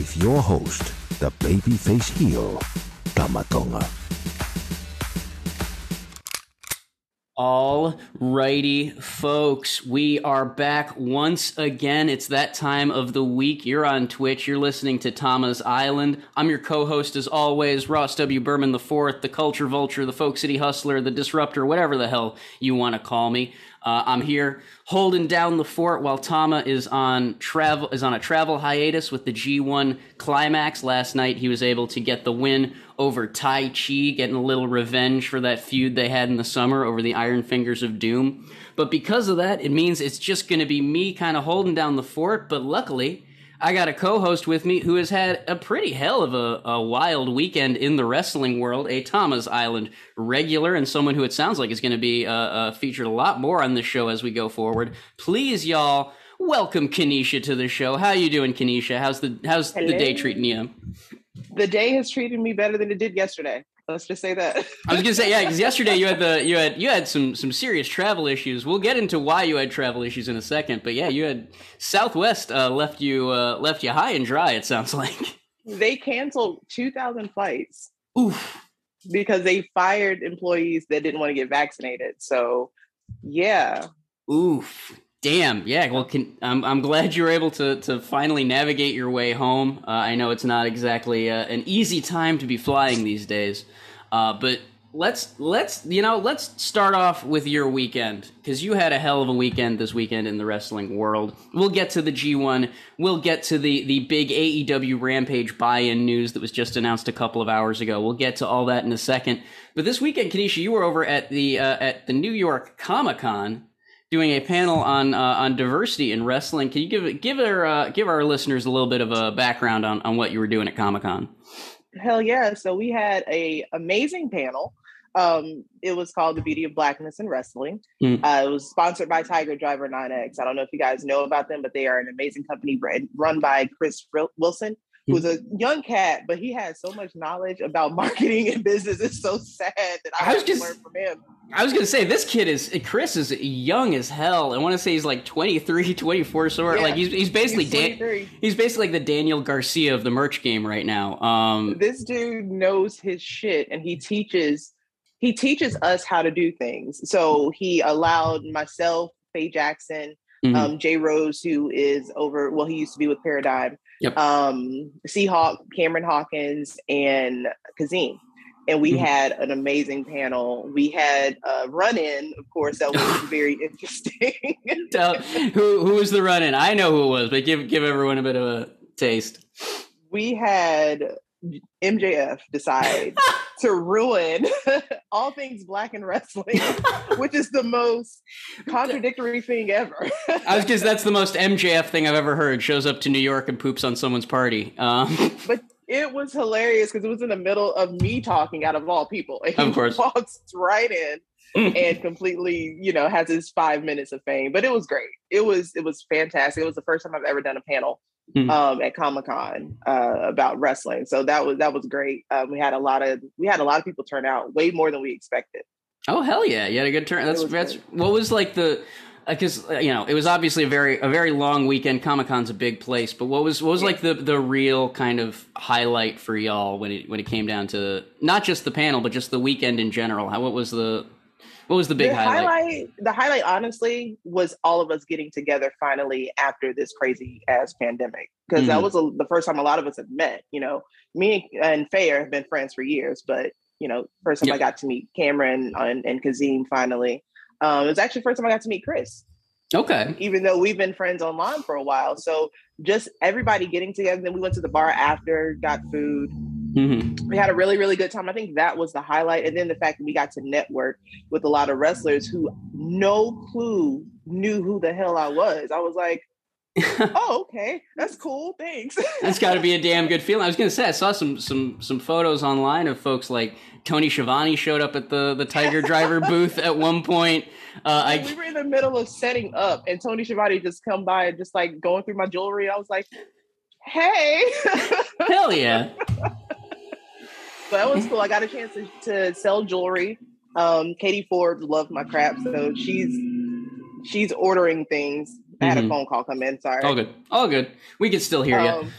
with your host, the babyface heel, Tama Tonga. All righty, folks, we are back once again. It's that time of the week. You're on Twitch. You're listening to Tama's Island. I'm your co-host, as always, Ross W. Berman IV, the Culture Vulture, the Folk City Hustler, the Disruptor, whatever the hell you want to call me. Uh, I'm here holding down the fort while Tama is on travel is on a travel hiatus with the G1 climax. Last night he was able to get the win over Taichi, getting a little revenge for that feud they had in the summer over the Iron Fingers of Doom. But because of that, it means it's just going to be me kind of holding down the fort. But luckily, I got a co-host with me who has had a pretty hell of a, a, wild weekend in the wrestling world, a Tama's Island regular, and someone who it sounds like is going to be uh, uh, featured a lot more on this show as we go forward. Please, y'all, welcome Kanisha to the show. How you doing, Kanisha? How's the how's Hello. the day treating you? The day has treated me better than it did yesterday. Let's just say that. I was gonna say yeah, because yesterday you had the you had you had some some serious travel issues. We'll get into why you had travel issues in a second, but yeah, you had Southwest uh, left you uh, left you high and dry. It sounds like they canceled two thousand flights. Oof. Because they fired employees that didn't want to get vaccinated. So, yeah. Oof. Damn. Yeah. Well, can, I'm I'm glad you were able to to finally navigate your way home. Uh, I know it's not exactly uh, an easy time to be flying these days, uh, but let's let's you know let's start off with your weekend because you had a hell of a weekend this weekend in the wrestling world. We'll get to the G1. We'll get to the the big AEW Rampage buy-in news that was just announced a couple of hours ago. We'll get to all that in a second. But this weekend, Kanisha, you were over at the uh, at the New York Comic Con doing a panel on uh, on diversity in wrestling. Can you give give our uh, give our listeners a little bit of a background on, on what you were doing at Comic Con? Hell yeah! So we had a amazing panel. Um, it was called "The Beauty of Blackness in Wrestling." Mm. Uh, it was sponsored by Tiger Driver 9X. I don't know if you guys know about them, but they are an amazing company run by Chris Wilson who's a young cat, but he has so much knowledge about marketing and business. It's so sad that I, I was just, learn from him. I was gonna say this kid is Chris is young as hell. I want to say he's like 23, 24 sort. Yeah, like he's he's basically he's, Dan- he's basically like the Daniel Garcia of the merch game right now. Um, this dude knows his shit and he teaches he teaches us how to do things. So he allowed myself, Faye Jackson, mm-hmm. um, Jay Rose, who is over well, he used to be with Paradigm Yep. Um, Seahawk, Cameron Hawkins, and Kazim. And we mm-hmm. had an amazing panel. We had a run in, of course, that was very interesting. Tell, who who was the run in? I know who it was, but give give everyone a bit of a taste. We had MJF decide to ruin all things black and wrestling, which is the most contradictory thing ever. I was because that's the most MJF thing I've ever heard. Shows up to New York and poops on someone's party. Um. But it was hilarious because it was in the middle of me talking out of all people. And of course, walks right in. and completely, you know, has his five minutes of fame. But it was great. It was it was fantastic. It was the first time I've ever done a panel mm-hmm. um, at Comic Con uh, about wrestling. So that was that was great. Um, we had a lot of we had a lot of people turn out, way more than we expected. Oh hell yeah! You had a good turn. That's that's great. what was like the because uh, you know it was obviously a very a very long weekend. Comic Con's a big place, but what was what was yeah. like the the real kind of highlight for y'all when it when it came down to not just the panel but just the weekend in general? How what was the What was the big the highlight? highlight? The highlight, honestly, was all of us getting together finally after this crazy ass pandemic. Because that Mhm. was a, the first time a lot of us had met. You know, me and Faye have been friends for years, but you know, first time Yeah. I got to meet Cameron and, and Kazim finally. Um, it was actually first time I got to meet Chris, Okay. even though we've been friends online for a while. So just everybody getting together. Then we went to the bar after, got food, hmm we had a really really good time. I think that was the highlight. And then the fact that we got to network with a lot of wrestlers who no clue knew who the hell i was. I was like oh okay. That's cool. Thanks. That's got to be a damn good feeling. I was gonna say I saw some some some photos online of folks like Tony Schiavone showed up at the the Tiger Driver booth at one point. Uh, we were in the middle of setting up and tony Schiavone just come by and just like going through my jewelry. I was like hey. Hell yeah. So that was cool. I got a chance to, to sell jewelry. Um, Katie Forbes loved my crap, so she's she's ordering things. I had Mhm. a phone call come in. Sorry. All good. All good. We can still hear you. Um,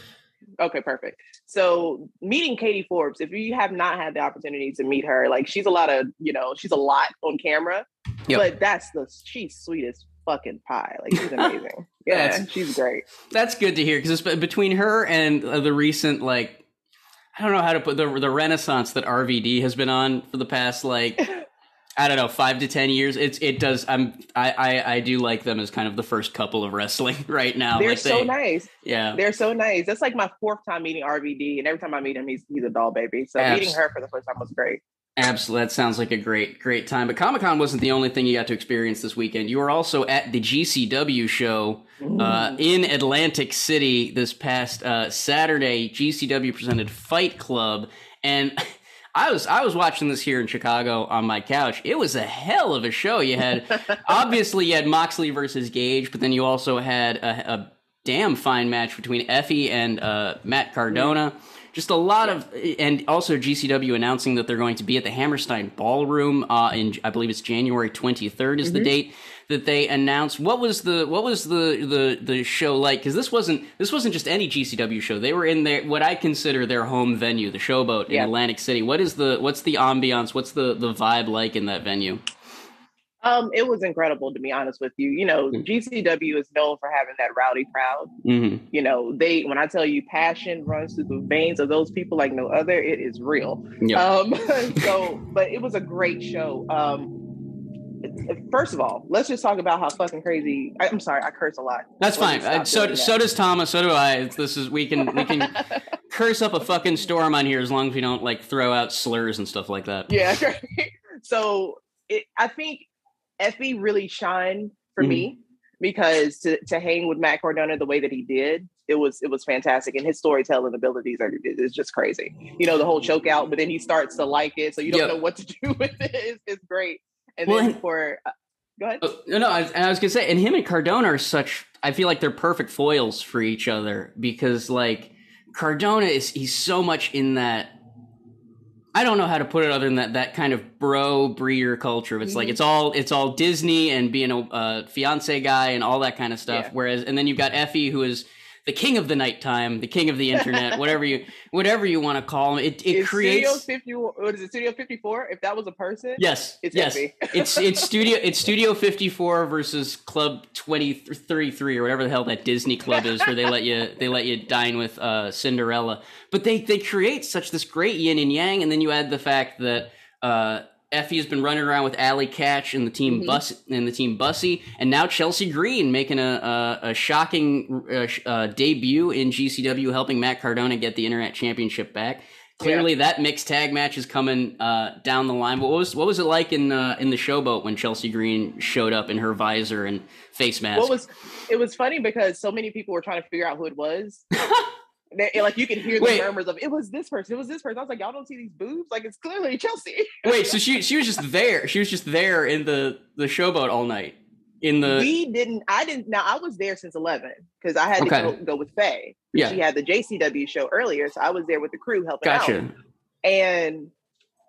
okay, perfect. So meeting Katie Forbes, if you have not had the opportunity to meet her, like she's a lot of, you know, she's a lot on camera, Yep. but that's the she's sweet as fucking pie. Like she's amazing. yeah, she's great. That's good to hear because between her and uh, the recent like. I don't know how to put the the renaissance that RVD has been on for the past like I don't know five to ten years. It's it does. I'm I I, I do like them as kind of the first couple of wrestling right now. They're Like, so they- nice. Yeah. They're so nice. That's like my fourth time meeting RVD, and every time I meet him, he's he's a doll baby. So Abs- meeting her for the first time was great. Absolutely. That sounds like a great, great time. But Comic Con wasn't the only thing you got to experience this weekend. You were also at the GCW show uh, in Atlantic City this past uh, Saturday. GCW presented Fight Club. And I was I was watching this here in Chicago on my couch. It was a hell of a show. You had obviously you had Moxley versus Gage, but then you also had a, a damn fine match between Effie and uh, Matt Cardona. Just a lot of, and also GCW announcing that they're going to be at the Hammerstein Ballroom uh, in, I believe it's January 23rd is the date that they announced. What was the what was the the the show like? Because this wasn't this wasn't just any GCW show. They were in their what I consider their home venue, the Showboat in Atlantic City. What is the what's the ambiance? What's the the vibe like in that venue? Um, it was incredible to be honest with you. You know, Mm. GCW is known for having that rowdy crowd. Mm-hmm. You know, they when I tell you passion runs through the veins of those people like no other, it is real. Yep. Um, so, but it was a great show. Um, first of all, let's just talk about how fucking crazy. I, I'm sorry, I curse a lot. That's fine. Uh, so doing so does Tama. So do I. This is we can we can curse up a fucking storm on here as long as we don't like throw out slurs and stuff like that. Yeah. so it, I think Effie really shined for Mhm. me because to, to hang with Matt Cardona the way that he did, it was it was fantastic, and his storytelling abilities are is just crazy. You know, the whole choke out, but then he starts to like it, so you don't Yep. know what to do with it. It's, it's great. And Well, then for uh, go ahead. Uh, No, no, I, I was gonna say, and him and Cardona are such. I feel like they're perfect foils for each other because, like, Cardona is he's so much in that. I don't know how to put it other than that that kind of bro breeder culture. It's like Mhm. it's all it's all Disney and being a uh, fiance guy and all that kind of stuff. Yeah. Whereas, and then you've got Effie who is the king of the nighttime, the king of the internet, whatever you whatever you want to call him. It it Is creates. Studio 50, what is it, Studio 54? If that was a person, Yes, It's yes. It's it's studio it's Studio 54 versus Club 2033 or whatever the hell that Disney club is where they let you they let you dine with uh, Cinderella. But they they create such this great yin and yang, and then you add the fact that uh, Effie has been running around with Allie Katch and the team Mhm. Bus and the team Bussy, and now Chelsea Green making a a, a shocking uh, uh, debut in GCW, helping Matt Cardona get the Internet Championship back. Clearly, that mixed tag match is coming uh, down the line. But what was what was it like in uh, in the showboat when Chelsea Green showed up in her visor and face mask? What was it was funny because so many people were trying to figure out who it was. Like you could hear the Wait. murmurs of it was this person, it was this person. I was like, y'all don't see these boobs? Like it's clearly Chelsea. Wait, so she she was just there. She was just there in the the showboat all night. In the we didn't I didn't now I was there since eleven because I had Okay. to go, go with Faye. Yeah. She had the JCW show earlier, so I was there with the crew helping out. And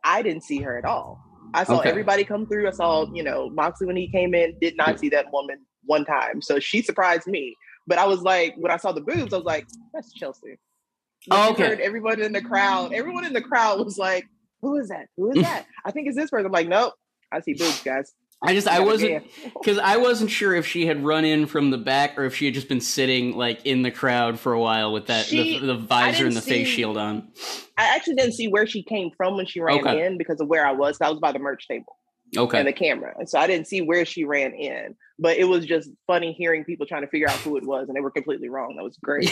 I didn't see her at all. I saw Okay. everybody come through. I saw, you know, Moxley when he came in, did not see that woman one time. So she surprised me. But I was like, when I saw the boobs, I was like, that's Chelsea. Oh, okay. heard everyone in the crowd, everyone in the crowd was like, who is that? Who is that? I think it's this person. I'm like, nope. I see boobs, guys. I just I wasn't because I wasn't sure if she had run in from the back or if she had just been sitting like in the crowd for a while with that she, the, the, visor and the see, face shield on. I actually didn't see where she came from when she ran okay. in because of where I was. I was by the merch table. Okay. And the camera. And so I didn't see where she ran in. But it was just funny hearing people trying to figure out who it was, and they were completely wrong. That was great.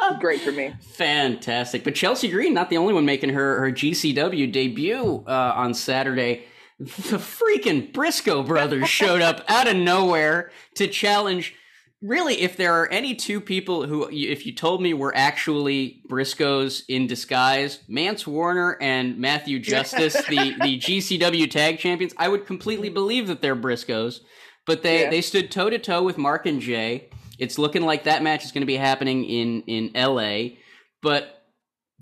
was great for me. Fantastic. But Chelsea Green, not the only one making her, her GCW debut uh, on Saturday the freaking Briscoe brothers showed up out of nowhere to challenge. Really, if there are any two people who, if you told me were actually Briscoes in disguise, Mance Warner and Matthew Justice, the, the GCW tag champions, I would completely mm. believe that they're Briscoes. But they, yeah. they stood toe to toe with Mark and Jay. It's looking like that match is going to be happening in, in LA. But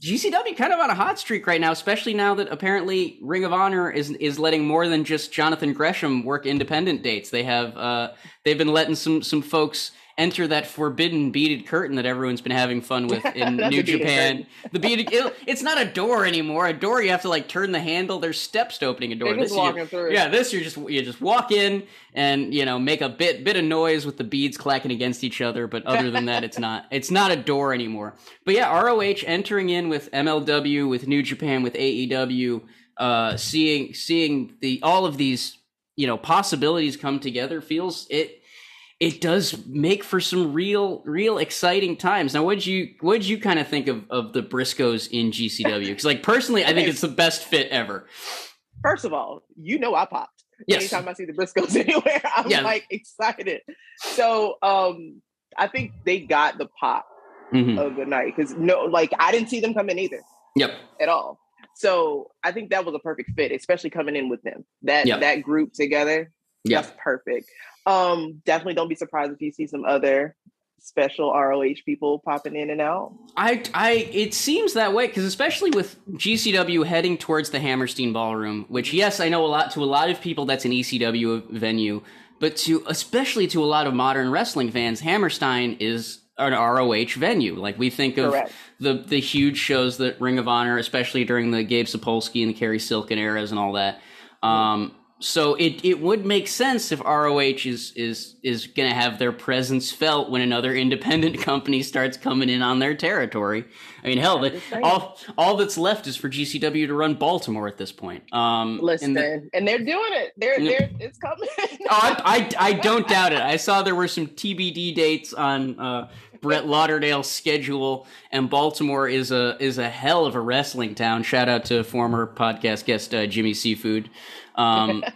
GCW kind of on a hot streak right now, especially now that apparently Ring of Honor is is letting more than just Jonathan Gresham work independent dates. They have uh, they've been letting some some folks enter that forbidden beaded curtain that everyone's been having fun with in New Japan. The beaded it, it's not a door anymore. A door you have to like turn the handle. There's steps to opening a door. This you, yeah, this you just you just walk in and you know make a bit bit of noise with the beads clacking against each other. But other than that, it's not it's not a door anymore. But yeah, ROH entering in with MLW, with New Japan, with AEW, uh, seeing seeing the all of these you know possibilities come together feels it it does make for some real, real exciting times. Now, what'd you what'd you kind of think of of the Briscoes in GCW? Because, like, personally, I think it's the best fit ever. First of all, you know I popped. Yes. Anytime I see the Briscoes anywhere, I'm yeah. like excited. So, um, I think they got the pop mm-hmm. of the night because no, like I didn't see them come in either. Yep. At all. So I think that was a perfect fit, especially coming in with them. That yep. that group together, yep. that's perfect. Um, definitely don't be surprised if you see some other special ROH people popping in and out. I, I, it seems that way because especially with GCW heading towards the Hammerstein Ballroom, which yes, I know a lot to a lot of people that's an ECW venue, but to especially to a lot of modern wrestling fans, Hammerstein is an ROH venue. Like we think of Correct. the the huge shows that Ring of Honor, especially during the Gabe Sapolsky and the Cary Silkin eras and all that. Um, so it, it would make sense if ROH is is is going to have their presence felt when another independent company starts coming in on their territory. I mean, hell, the, all all that's left is for GCW to run Baltimore at this point. Um, Listen, and, the, and they're doing it. They're they're it's coming. oh, I, I, I don't doubt it. I saw there were some TBD dates on uh, Brett Lauderdale's schedule, and Baltimore is a is a hell of a wrestling town. Shout out to former podcast guest uh, Jimmy Seafood. Um,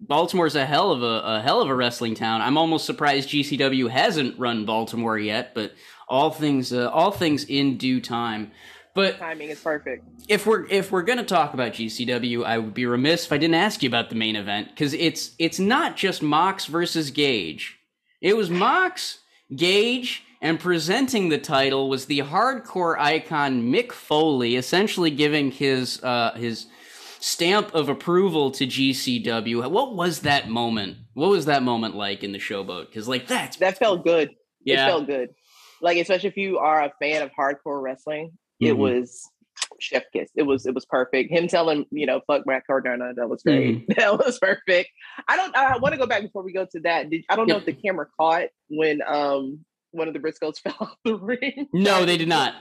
Baltimore's a hell of a, a hell of a wrestling town. I'm almost surprised GCW hasn't run Baltimore yet, but all things uh, all things in due time. But timing is perfect. If we're if we're gonna talk about GCW, I would be remiss if I didn't ask you about the main event because it's it's not just Mox versus Gage. It was Mox, Gage, and presenting the title was the hardcore icon Mick Foley, essentially giving his uh, his stamp of approval to GCW. What was that moment? What was that moment like in the showboat? Because like that's that felt good. Yeah, it felt good. Like especially if you are a fan of hardcore wrestling, mm-hmm. it was chef kiss. It was it was perfect. Him telling you know fuck Matt Cardona that was great. Mm-hmm. That was perfect. I don't. I want to go back before we go to that. Did, I don't know if the camera caught when um one of the Briscoes fell off the ring. No, they did not.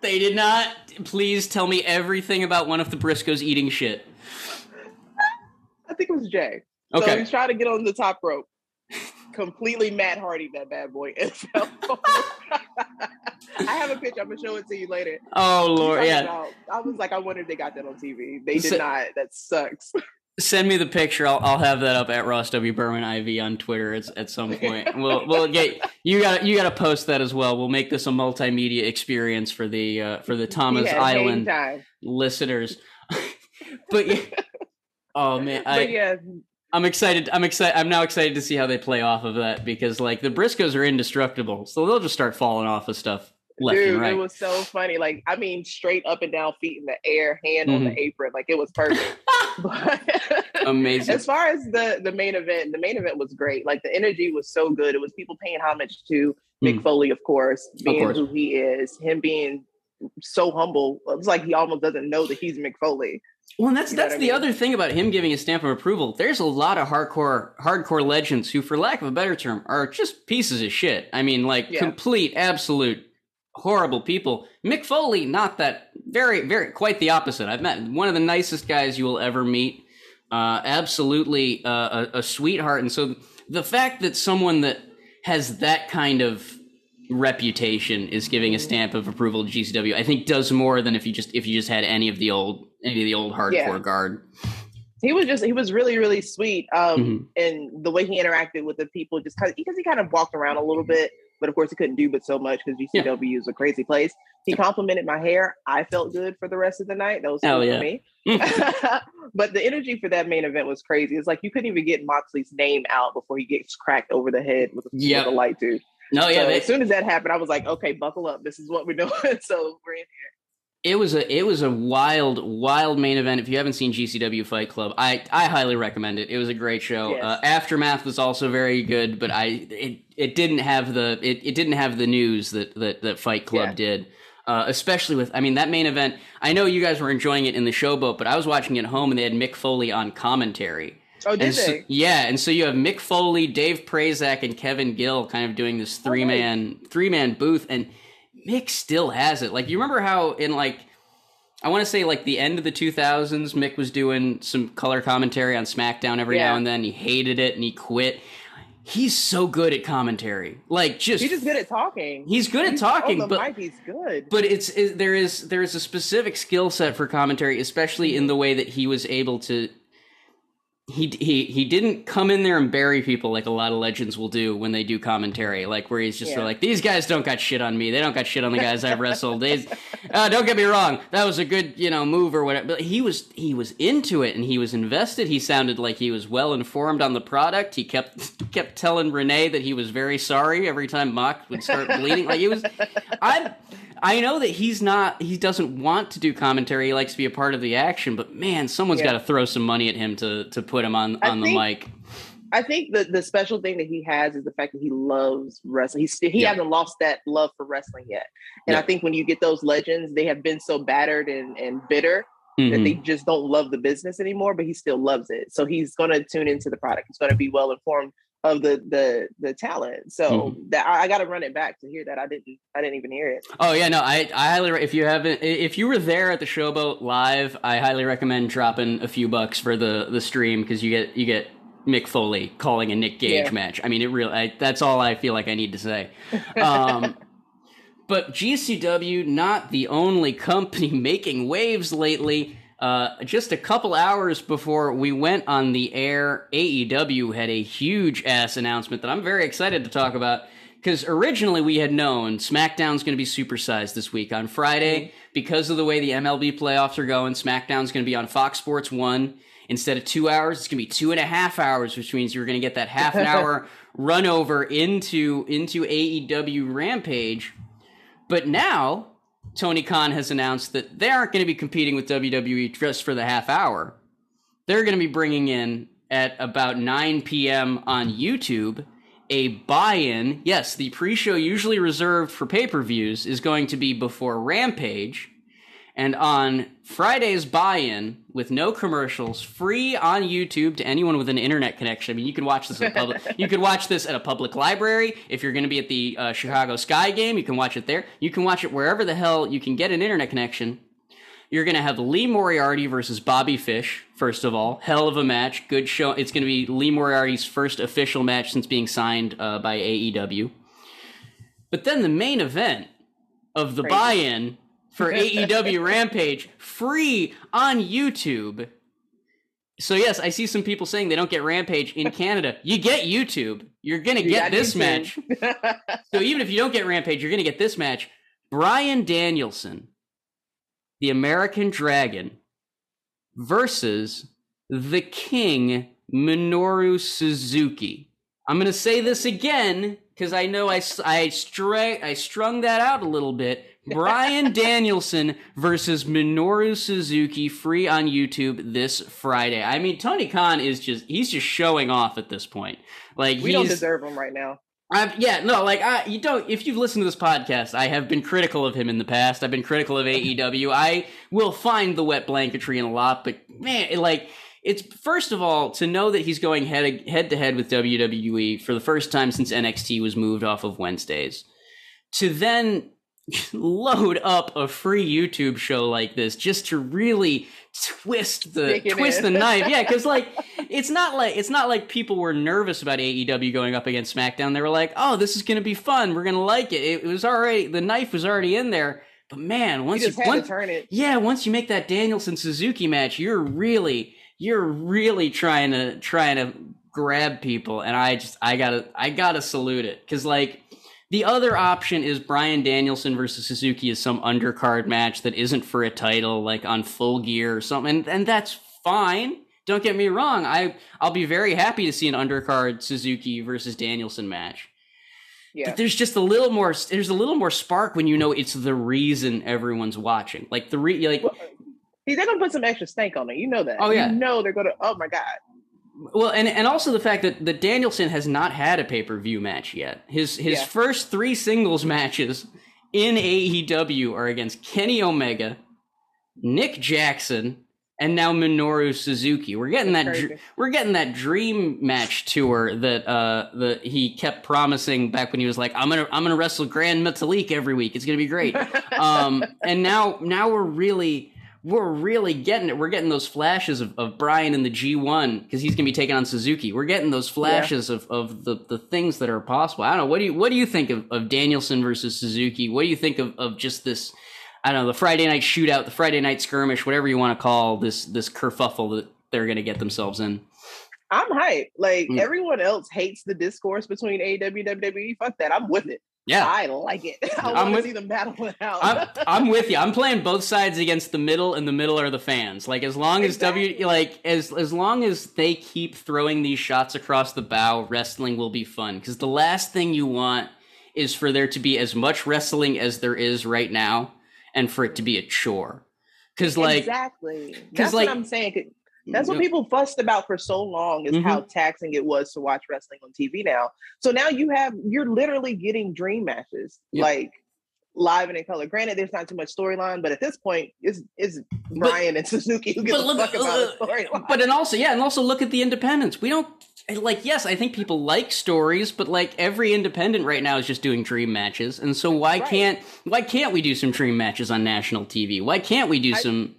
They did not. Please tell me everything about one of the Briscoes eating shit. I think it was Jay. Okay. So he's trying to get on the top rope. Completely Matt Hardy, that bad boy. I have a picture. I'm gonna show it to you later. Oh lord, yeah. About, I was like, I wonder if they got that on TV. They did so, not. That sucks. Send me the picture. I'll, I'll have that up at Ross W Berman IV on Twitter at, at some point. We'll we'll get you got you got to post that as well. We'll make this a multimedia experience for the uh, for the Tama's yeah, Island listeners. but yeah, oh man, I, but yeah. I'm excited. I'm excited. I'm now excited to see how they play off of that because like the Briscoes are indestructible, so they'll just start falling off of stuff left Dude, right. It was so funny. Like, I mean, straight up and down, feet in the air, hand mm-hmm. on the mm-hmm. apron. Like, it was perfect. Amazing. As far as the the main event, the main event was great. Like, the energy was so good. It was people paying homage to Mick mm. Foley, of course, being of course. who he is, him being so humble. It's like he almost doesn't know that he's Mick Foley. Well, and that's that's the mean? other thing about him giving a stamp of approval. There's a lot of hardcore hardcore legends who, for lack of a better term, are just pieces of shit. I mean, like yeah. complete, absolute horrible people. Mick Foley, not that very, very quite the opposite. I've met one of the nicest guys you will ever meet. Uh, absolutely uh, a, a sweetheart, and so the fact that someone that has that kind of reputation is giving a stamp of approval to GCW. I think does more than if you just if you just had any of the old any of the old hardcore yeah. guard. He was just he was really really sweet, um, mm-hmm. and the way he interacted with the people just because he kind of walked around a little bit, but of course he couldn't do but so much because GCW yeah. is a crazy place. He complimented my hair. I felt good for the rest of the night. That was oh, cool yeah. for me. Mm. but the energy for that main event was crazy. It's like you couldn't even get Moxley's name out before he gets cracked over the head with a, yep. with a light, dude. No, yeah. So they, as soon as that happened, I was like, okay, buckle up. This is what we're doing. so we're in here. It was a it was a wild wild main event. If you haven't seen GCW Fight Club, I I highly recommend it. It was a great show. Yes. Uh, Aftermath was also very good, but I it, it didn't have the it, it didn't have the news that that, that Fight Club yeah. did. Uh, especially with I mean that main event. I know you guys were enjoying it in the showboat, but I was watching it at home and they had Mick Foley on commentary. Oh, did and they? So, yeah, and so you have Mick Foley, Dave Prazak, and Kevin Gill kind of doing this three man oh, three man booth, and Mick still has it. Like you remember how in like I want to say like the end of the 2000s, Mick was doing some color commentary on SmackDown every yeah. now and then. He hated it and he quit. He's so good at commentary, like just he's just good at talking. He's good at talking, but mic, he's good. But it's it, there is there is a specific skill set for commentary, especially in the way that he was able to he he he didn't come in there and bury people like a lot of legends will do when they do commentary, like where he's just yeah. like, "These guys don't got shit on me. They don't got shit on the guys I've wrestled." They, uh, don't get me wrong, that was a good you know move or whatever. But he was he was into it and he was invested. He sounded like he was well informed on the product. He kept kept telling Renee that he was very sorry every time Mox would start bleeding. Like he was, I I know that he's not. He doesn't want to do commentary. He likes to be a part of the action. But man, someone's yeah. got to throw some money at him to to put him on on the mic. I think the the special thing that he has is the fact that he loves wrestling. He's he yeah. hasn't lost that love for wrestling yet. And yeah. I think when you get those legends, they have been so battered and, and bitter mm-hmm. that they mm-hmm. just don't love the business anymore. But he still loves it, so he's going to tune into the product. He's going to be well informed of the the the talent. So mm-hmm. that I, I got to run it back to hear that. I didn't I didn't even hear it. Oh yeah, no, I I highly if you haven't if you were there at the Showboat live, I highly recommend dropping a few bucks for the the stream because you get you get Mick Foley calling a Nick Gage yeah. match. I mean, it really that's all I feel like I need to say. Um, but GCW not the only company making waves lately. Uh, just a couple hours before we went on the air, AEW had a huge ass announcement that I'm very excited to talk about. Because originally we had known SmackDown's going to be supersized this week on Friday mm-hmm. because of the way the MLB playoffs are going. SmackDown's going to be on Fox Sports One instead of two hours. It's going to be two and a half hours, which means you're going to get that half an hour run over into into AEW Rampage. But now Tony Khan has announced that they aren't going to be competing with WWE just for the half hour. They're going to be bringing in at about 9 p.m. on YouTube a buy in. Yes, the pre show usually reserved for pay per views is going to be before Rampage. And on Friday's buy in, with no commercials, free on YouTube to anyone with an internet connection. I mean, you can watch this at a public. you could watch this at a public library. If you're going to be at the uh, Chicago Sky game, you can watch it there. You can watch it wherever the hell you can get an internet connection. You're going to have Lee Moriarty versus Bobby Fish. First of all, hell of a match. Good show. It's going to be Lee Moriarty's first official match since being signed uh, by AEW. But then the main event of the buy-in for AEW Rampage free on YouTube. So yes, I see some people saying they don't get Rampage in Canada. You get YouTube. You're gonna you get this match. so even if you don't get Rampage, you're gonna get this match. Bryan Danielson, the American Dragon, versus the King Minoru Suzuki. I'm gonna say this again because I know I I, str- I strung that out a little bit. Bryan Danielson versus Minoru Suzuki free on YouTube this Friday. I mean, Tony Khan is just he's just showing off at this point. Like we don't deserve him right now. I'm, yeah, no, like I, you don't. If you've listened to this podcast, I have been critical of him in the past. I've been critical of AEW. I will find the wet blanketry in a lot, but man, it, like it's first of all to know that he's going head head to head with WWE for the first time since NXT was moved off of Wednesdays. To then load up a free YouTube show like this just to really twist the twist the knife. Yeah, because like it's not like it's not like people were nervous about AEW going up against SmackDown. They were like, "Oh, this is going to be fun. We're going to like it." It was already the knife was already in there. But man, once you, you once, turn it, yeah, once you make that Danielson Suzuki match, you're really you're really trying to trying to grab people, and I just I gotta I gotta salute it because like the other option is Bryan Danielson versus Suzuki is some undercard match that isn't for a title, like on full gear or something, and, and that's fine. Don't get me wrong. I I'll be very happy to see an undercard Suzuki versus Danielson match. Yeah. But there's just a little more. There's a little more spark when you know it's the reason everyone's watching. Like the re like. Well, they're gonna put some extra stank on it. You know that. Oh yeah. You know they're gonna. Oh my god. Well, and and also the fact that that Danielson has not had a pay per view match yet. His his yeah. first three singles matches in AEW are against Kenny Omega, Nick Jackson, and now Minoru Suzuki. We're getting That's that crazy. we're getting that dream match tour that uh that he kept promising back when he was like I'm going to I'm going to wrestle Grand Metalik every week. It's going to be great. um and now now we're really we're really getting it. We're getting those flashes of, of Bryan in the G1 because he's going to be taking on Suzuki. We're getting those flashes yeah. of, of the, the things that are possible. I don't know. What do you what do you think of, of Danielson versus Suzuki? What do you think of, of just this? I don't know the Friday night shootout, the Friday night skirmish, whatever you want to call this this kerfuffle that they're going to get themselves in. I'm hyped. Like mm. everyone else hates the discourse between AEW WWE. Fuck that. I'm with it. Yeah, I like it. I want to see them battle it out. I'm, I'm, with you. I'm playing both sides against the middle, and the middle are the fans. Like as long as exactly. W, like as as long as they keep throwing these shots across the bow, wrestling will be fun. Because the last thing you want is for there to be as much wrestling as there is right now, and for it to be a chore. Because like exactly, that's like, what I'm saying. That's what people fussed about for so long is mm-hmm. how taxing it was to watch wrestling on TV now. So now you have you're literally getting dream matches yep. like live and in color. Granted, there's not too much storyline, but at this point, it's it's Bryan and Suzuki who give a fuck about uh, storyline. But and also, yeah, and also look at the independents. We don't like. Yes, I think people like stories, but like every independent right now is just doing dream matches, and so why right. can't why can't we do some dream matches on national TV? Why can't we do I, some?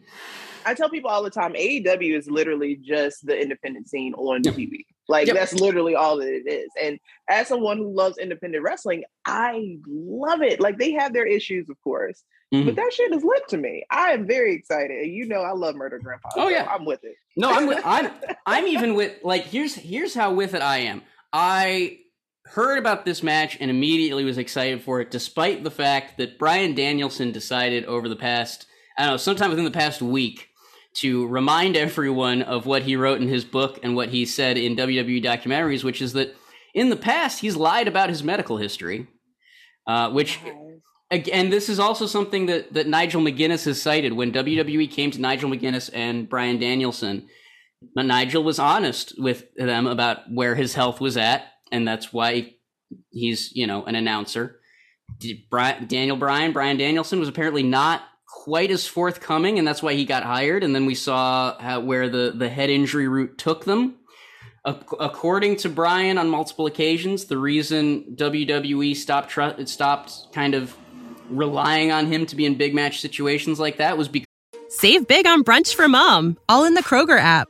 I tell people all the time, AEW is literally just the independent scene on yep. TV. Like yep. that's literally all that it is. And as someone who loves independent wrestling, I love it. Like they have their issues, of course, mm-hmm. but that shit is lit to me. I am very excited. And you know, I love Murder Grandpa. Oh yeah, I'm with it. No, I'm with, I'm I'm even with like here's here's how with it I am. I heard about this match and immediately was excited for it, despite the fact that Bryan Danielson decided over the past I don't know, sometime within the past week to remind everyone of what he wrote in his book and what he said in WWE documentaries, which is that in the past he's lied about his medical history, uh, which. Again, this is also something that, that Nigel McGuinness has cited when WWE came to Nigel McGuinness and Bryan Danielson. Nigel was honest with them about where his health was at, and that's why he's you know an announcer. Daniel Bryan, Brian Danielson was apparently not quite as forthcoming, and that's why he got hired. And then we saw how, where the, the head injury route took them. according to Bryan, on multiple occasions, the reason WWE stopped tr- stopped kind of relying on him to be in big match situations like that was because. Save big on brunch for mom, all in the Kroger app.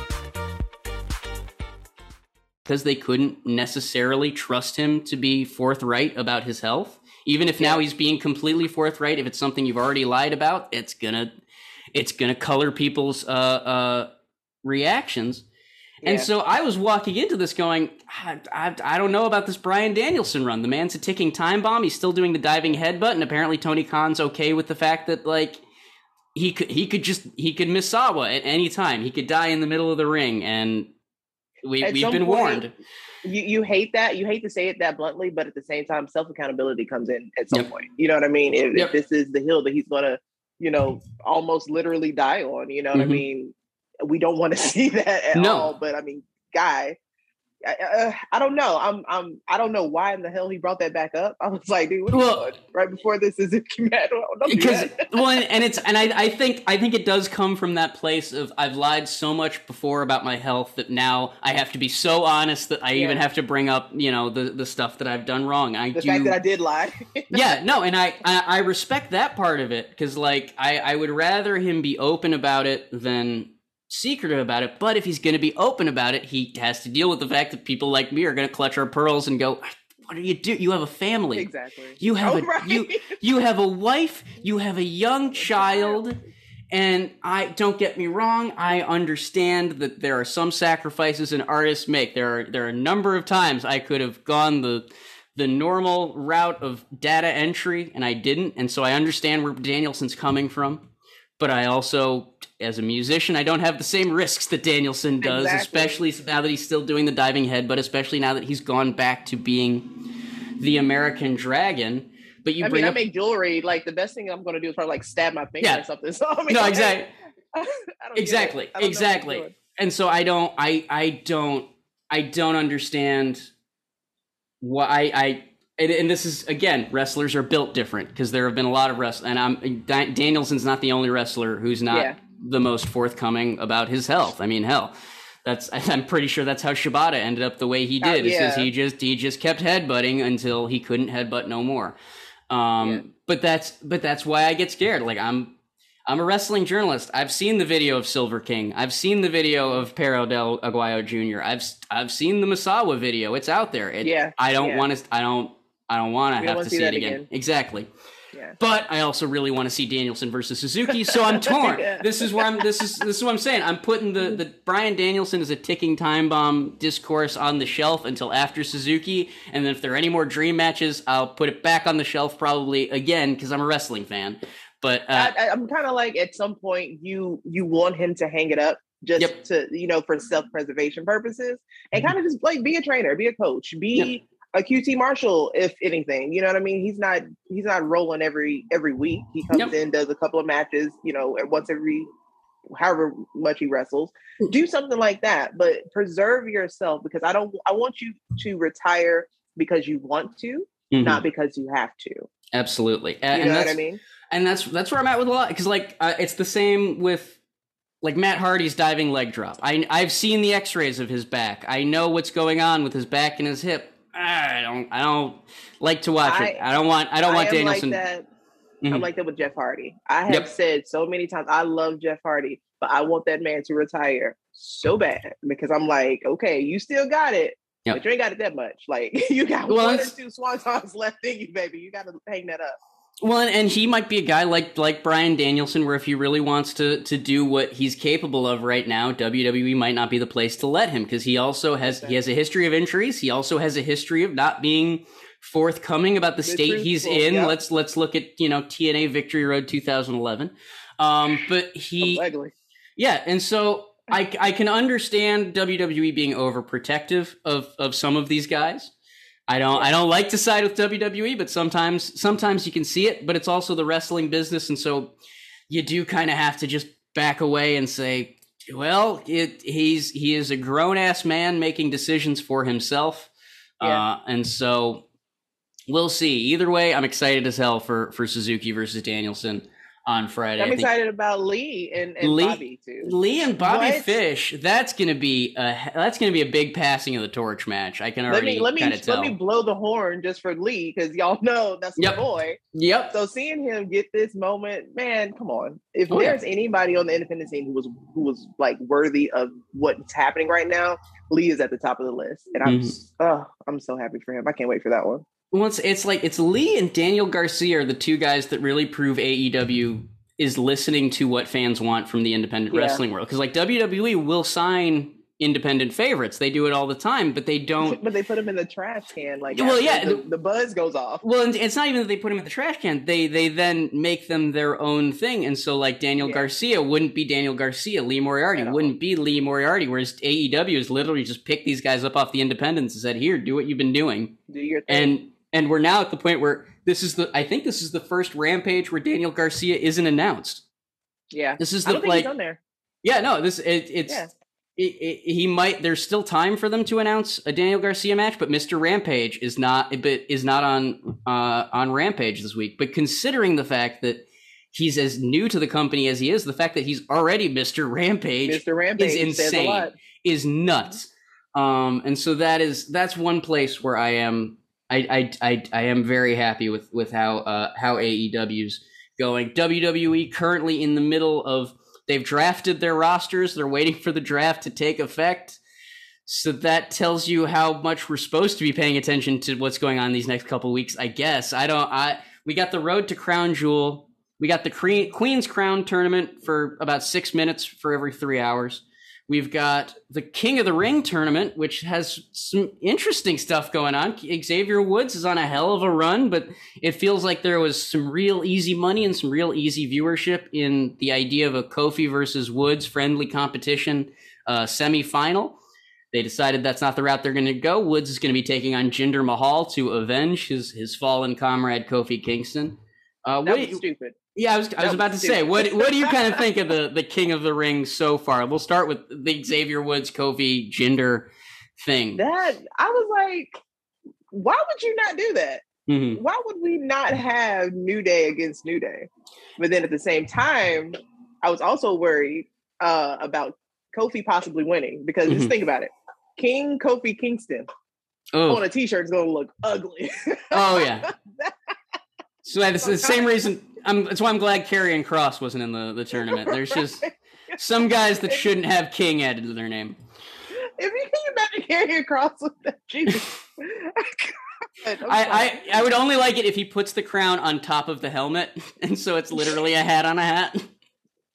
because they couldn't necessarily trust him to be forthright about his health. Even if now he's being completely forthright, if it's something you've already lied about, it's gonna it's gonna color people's uh, uh, reactions. Yeah. And so I was walking into this going, I, I, I, don't know about this Bryan Danielson run. The man's a ticking time bomb. He's still doing the diving headbutt, and apparently Tony Khan's okay with the fact that like he could he could just he could Misawa at any time. He could die in the middle of the ring, and we At we've been point, warned. You you hate that. You hate to say it that bluntly, but at the same time, self accountability comes in at some Yep. point. You know what I mean? If, Yep. if this is the hill that he's gonna, you know, almost literally die on, you know what I Mhm. mean? We don't want to see that at No. all. But I mean, guy, I, uh, I don't know. I'm I'm I don't know why in the hell he brought that back up. I was like, dude, what Well- right before this is it do because well and, it's and I, I think i think it does come from that place of i've lied so much before about my health that now i have to be so honest that i even have to bring up you know the the stuff that i've done wrong i the do fact that I did lie. yeah no and I, I i respect that part of it because like i i would rather him be open about it than secretive about it but if he's going to be open about it he has to deal with the fact that people like me are going to clutch our pearls and go what are you do you have a family exactly. you have Oh, a right. you you have a wife, you have a young child, and I don't get me wrong, I understand that there are some sacrifices an artist make. There are there are a number of times I could have gone the the normal route of data entry and I didn't, and so I understand where Danielson's coming from. But I also, as a musician, I don't have the same risks that Danielson does, Exactly. especially now that he's still doing the diving head, but especially now that he's gone back to being the American Dragon. But you I bring mean, I make jewelry. Like the best thing I'm going to do is probably like stab my finger Yeah. or something. So I mean, no, exactly, I don't get it. exactly, I don't know what I'm exactly. And so I don't, I, I don't, I don't understand why I, I and, and this is again, wrestlers are built different because there have been a lot of wrestlers, and I'm Danielson's not the only wrestler who's not Yeah. the most forthcoming about his health. I mean, hell. That's I'm pretty sure that's how Shibata ended up the way he Oh, did. 'cause yeah. he just he just kept headbutting until he couldn't headbutt no more. Um, Yeah. but that's but that's why I get scared. Like I'm I'm a wrestling journalist. I've seen the video of Silver King. I've seen the video of Perro del Aguayo Jr. I've I've seen the Misawa video. It's out there. It, Yeah, I don't yeah. want to. I don't. I don't want to have wanna see see, it again. again. Exactly. Yeah. But I also really want to see Danielson versus Suzuki, so I'm torn. Yeah. This is where I'm. This is this is what I'm saying. I'm putting the the Bryan Danielson is a ticking time bomb discourse on the shelf until after Suzuki, and then if there are any more dream matches, I'll put it back on the shelf probably again because I'm a wrestling fan. But uh, I, I'm kind of like at some point you you want him to hang it up just Yep. to you know for self preservation purposes and kind of just like be a trainer, be a coach, be a QT Marshall if anything. You know what I mean? He's not he's not rolling every every week. He comes Yep. in, does a couple of matches, you know, once every however much he wrestles. Do something like that, but preserve yourself because I don't I want you to retire because you want to, mhm, not because you have to. absolutely, You and, know what that's I mean? and that's that's where I'm at with a lot because like uh, it's the same with like Matt Hardy's diving leg drop. I I've seen the X-rays of his back. I know what's going on with his back and his hip. I don't I don't like to watch it. I- I don't want I don't want Danielson. Like that. Mhm. I'm like that with Jeff Hardy. I have Yep. said so many times I love Jeff Hardy, but I want that man to retire so bad because I'm like, okay, you still got it, Yep. but you ain't got it that much. Like you got Well, one or two swantons left in you, baby. You got to hang that up. Well, and, and he might be a guy like like Bryan Danielson, where if he really wants to to do what he's capable of right now, WWE might not be the place to let him because he also has he has a history of injuries. He also has a history of not being forthcoming about the state he's truthful, in. Let's let's look at you know TNA Victory Road 2011. Um, but he yeah, and so I I can understand WWE being overprotective of of some of these guys. I don't I don't like to side with WWE, but sometimes sometimes you can see it, but it's also the wrestling business and so you do kind of have to just back away and say, well, it, he's he is a grown ass man making decisions for himself. Yeah. Uh, and so we'll see. Either way, I'm excited as hell for for Suzuki versus Danielson on Friday. I'm excited about Lee and, and Lee- Bobby too. Lee and Bobby What? Fish. That's gonna be a that's gonna be a big passing of the torch match. I can Let me let me tell. let me blow the horn just for Lee because y'all know that's Yep. my boy. yep. So seeing him get this moment, man, come on. If Oh, yeah. there's anybody on the independent scene who was who was like worthy of what's happening right now, Lee is at the top of the list, and I'm Mhm. oh, I'm so happy for him. I can't wait for that one. Well, it's it's like it's Lee and Daniel Garcia are the two guys that really prove AEW is listening to what fans want from the independent Yeah. wrestling world. Because like WWE will sign independent favorites. They do it all the time, but they don't. But they put them in the trash can. Like, well, yeah, the, the, buzz goes off. Well, it's not even that they put them in the trash can. They they then make them their own thing, and so like Daniel yeah. Garcia wouldn't be Daniel Garcia. Lee Moriarty wouldn't be Lee Moriarty. Whereas AEW has literally just picked these guys up off the independents and said, "Here, do what you've been doing." Do your thing. And and we're now at the point where this is the. I think this is the first Rampage where Daniel Garcia isn't announced. Yeah, this is the like. Yeah, no, this it, it's. Yeah it, it, he might. There's still time for them to announce a Daniel Garcia match, but Mr. Rampage is not. But is not on uh, on Rampage this week. But considering the fact that he's as new to the company as he is, the fact that he's already Mr. Rampage, Mr. Rampage is insane, is nuts. Um, and so that is that's one place where I am. I I I, am very happy with with how uh, how AEW's going. WWE currently in the middle of They've drafted their rosters. They're waiting for the draft to take effect. So that tells you how much we're supposed to be paying attention to what's going on these next couple weeks. I guess I don't. I we got the road to Crown Jewel. We got the Queen's Crown tournament for about six minutes for every three hours. We've got the King of the Ring tournament, which has some interesting stuff going on. Xavier Woods is on a hell of a run, but it feels like there was some real easy money and some real easy viewership in the idea of a Kofi versus Woods friendly competition uh, semifinal. They decided that's not the route they're going to go. Woods is going to be taking on Jinder Mahal to avenge his his fallen comrade Kofi Kingston. Uh, that was stupid. Yeah, I was I was about to say what what do you kind of think of the the King of the Ring so far? We'll start with the Xavier Woods Kofi Jinder thing. That I was like, why would you not do that? Mm-hmm. Why would we not have New Day against New Day? But then at the same time, I was also worried uh, about Kofi possibly winning because mm-hmm. just think about it: King Kofi Kingston oh. on a T-shirt is going to look ugly. oh yeah. So that's the same reason. I'm, that's why I'm glad Karrion Kross wasn't in the, the tournament. There's just some guys that shouldn't have King added to their name. If you can imagine Karrion Kross with that, Jesus. I, I, I would only like it if he puts the crown on top of the helmet, and so it's literally a hat on a hat.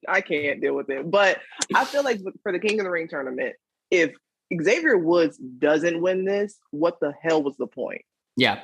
I can't deal with it, but I feel like for the King of the Ring tournament, if Xavier Woods doesn't win this, what the hell was the point? Yeah.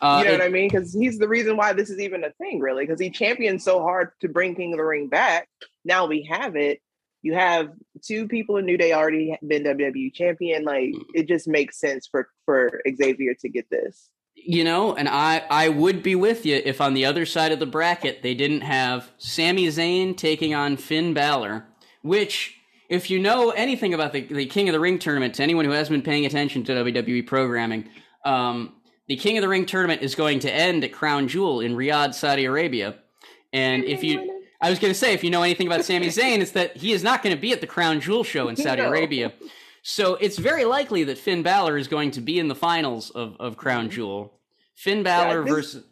Uh, you know it, what I mean? Because he's the reason why this is even a thing, really. Because he championed so hard to bring King of the Ring back. Now we have it. You have two people in New Day already been WWE champion. Like mm. it just makes sense for for Xavier to get this. You know, and I I would be with you if on the other side of the bracket they didn't have Sami Zayn taking on Finn Balor, which if you know anything about the, the King of the Ring tournament, to anyone who hasn't been paying attention to WWE programming, um, the King of the Ring tournament is going to end at Crown Jewel in Riyadh, Saudi Arabia. And if you, I was going to say, if you know anything about Sami Zayn, it's that he is not going to be at the Crown Jewel show in Saudi no. Arabia. So it's very likely that Finn Balor is going to be in the finals of, of Crown mm-hmm. Jewel. Finn Balor yeah, versus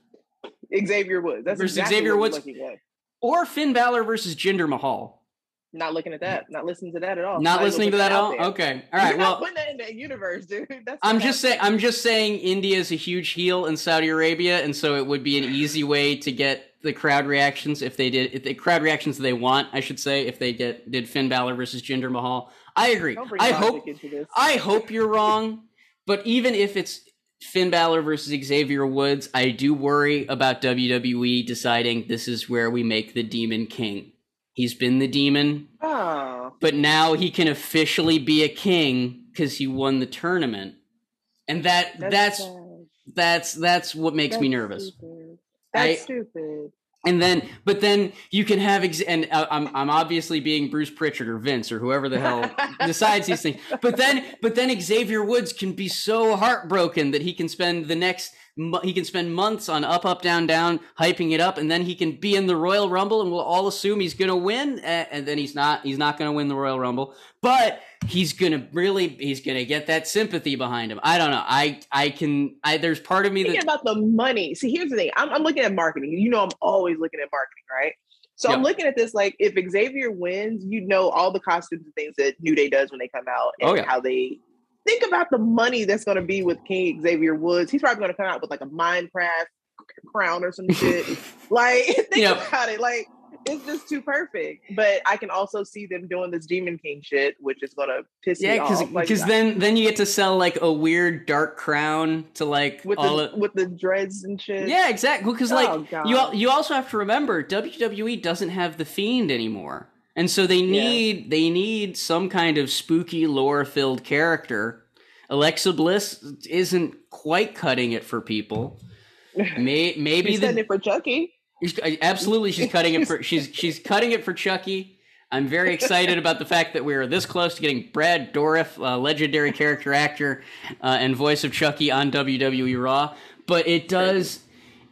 Xavier Woods. That's versus exactly Xavier Woods. Or Finn Balor versus Jinder Mahal. Not looking at that. Not listening to that at all. Not, not listening to that at all. There. Okay. All right. You're well, putting that in that universe, dude. That's I'm just saying. I'm just saying. India is a huge heel in Saudi Arabia, and so it would be an easy way to get the crowd reactions if they did if the crowd reactions they want. I should say if they get did Finn Balor versus Jinder Mahal. I agree. I hope. I hope you're wrong. But even if it's Finn Balor versus Xavier Woods, I do worry about WWE deciding this is where we make the Demon King. He's been the demon. Oh. But now he can officially be a king because he won the tournament. And that that's that's that's, that's what makes that's me nervous. Stupid. That's I, stupid. And then, but then you can have, ex- and uh, I'm I'm obviously being Bruce Pritchard or Vince or whoever the hell decides these things. But then, but then Xavier Woods can be so heartbroken that he can spend the next he can spend months on up, up, down, down, hyping it up, and then he can be in the Royal Rumble, and we'll all assume he's going to win, and then he's not. He's not going to win the Royal Rumble, but he's going to really, he's going to get that sympathy behind him. I don't know. I, I can. I there's part of me that about the money. See, here's the thing. I'm, I'm looking at marketing. You know, I'm always looking at marketing, right? So yep. I'm looking at this like if Xavier wins, you know all the costumes and things that New Day does when they come out oh, and oh, yeah. how they think about the money that's going to be with King Xavier Woods. He's probably going to come out with like a Minecraft crown or some shit. like, think about it. Like, it's just too perfect. But I can also see them doing this Demon King shit, which is gonna piss yeah, me off. because because then then you get to sell like a weird dark crown to like with all the of, with the dreads and shit. yeah exactly because Oh, like God. you you also have to remember WWE doesn't have the fiend anymore, and so they need they need some kind of spooky lore filled character. Alexa Bliss isn't quite cutting it for people. May, maybe He's the setting it for Chucky. Uh, Absolutely, she's cutting it for she's she's cutting it for Chucky. I'm very excited about the fact that we're this close to getting Brad Dourif, uh, legendary character actor uh, and voice of Chucky on WWE Raw. But it does,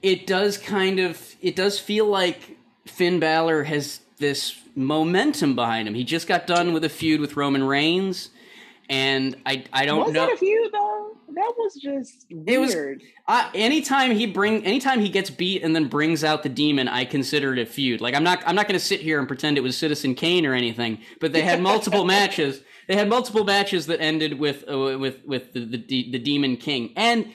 it does kind of, it does feel like Finn Balor has this momentum behind him. He just got done with a feud with Roman Reigns, and I I don't Was know. that a feud though? That was just It was- weird. Uh, anytime he bring, anytime he gets beat and then brings out the demon, I consider it a feud. Like I'm not, I'm not going to sit here and pretend it was Citizen Kane or anything. But they had multiple matches. They had multiple matches that ended with, uh, with, with the, the the the Demon King, and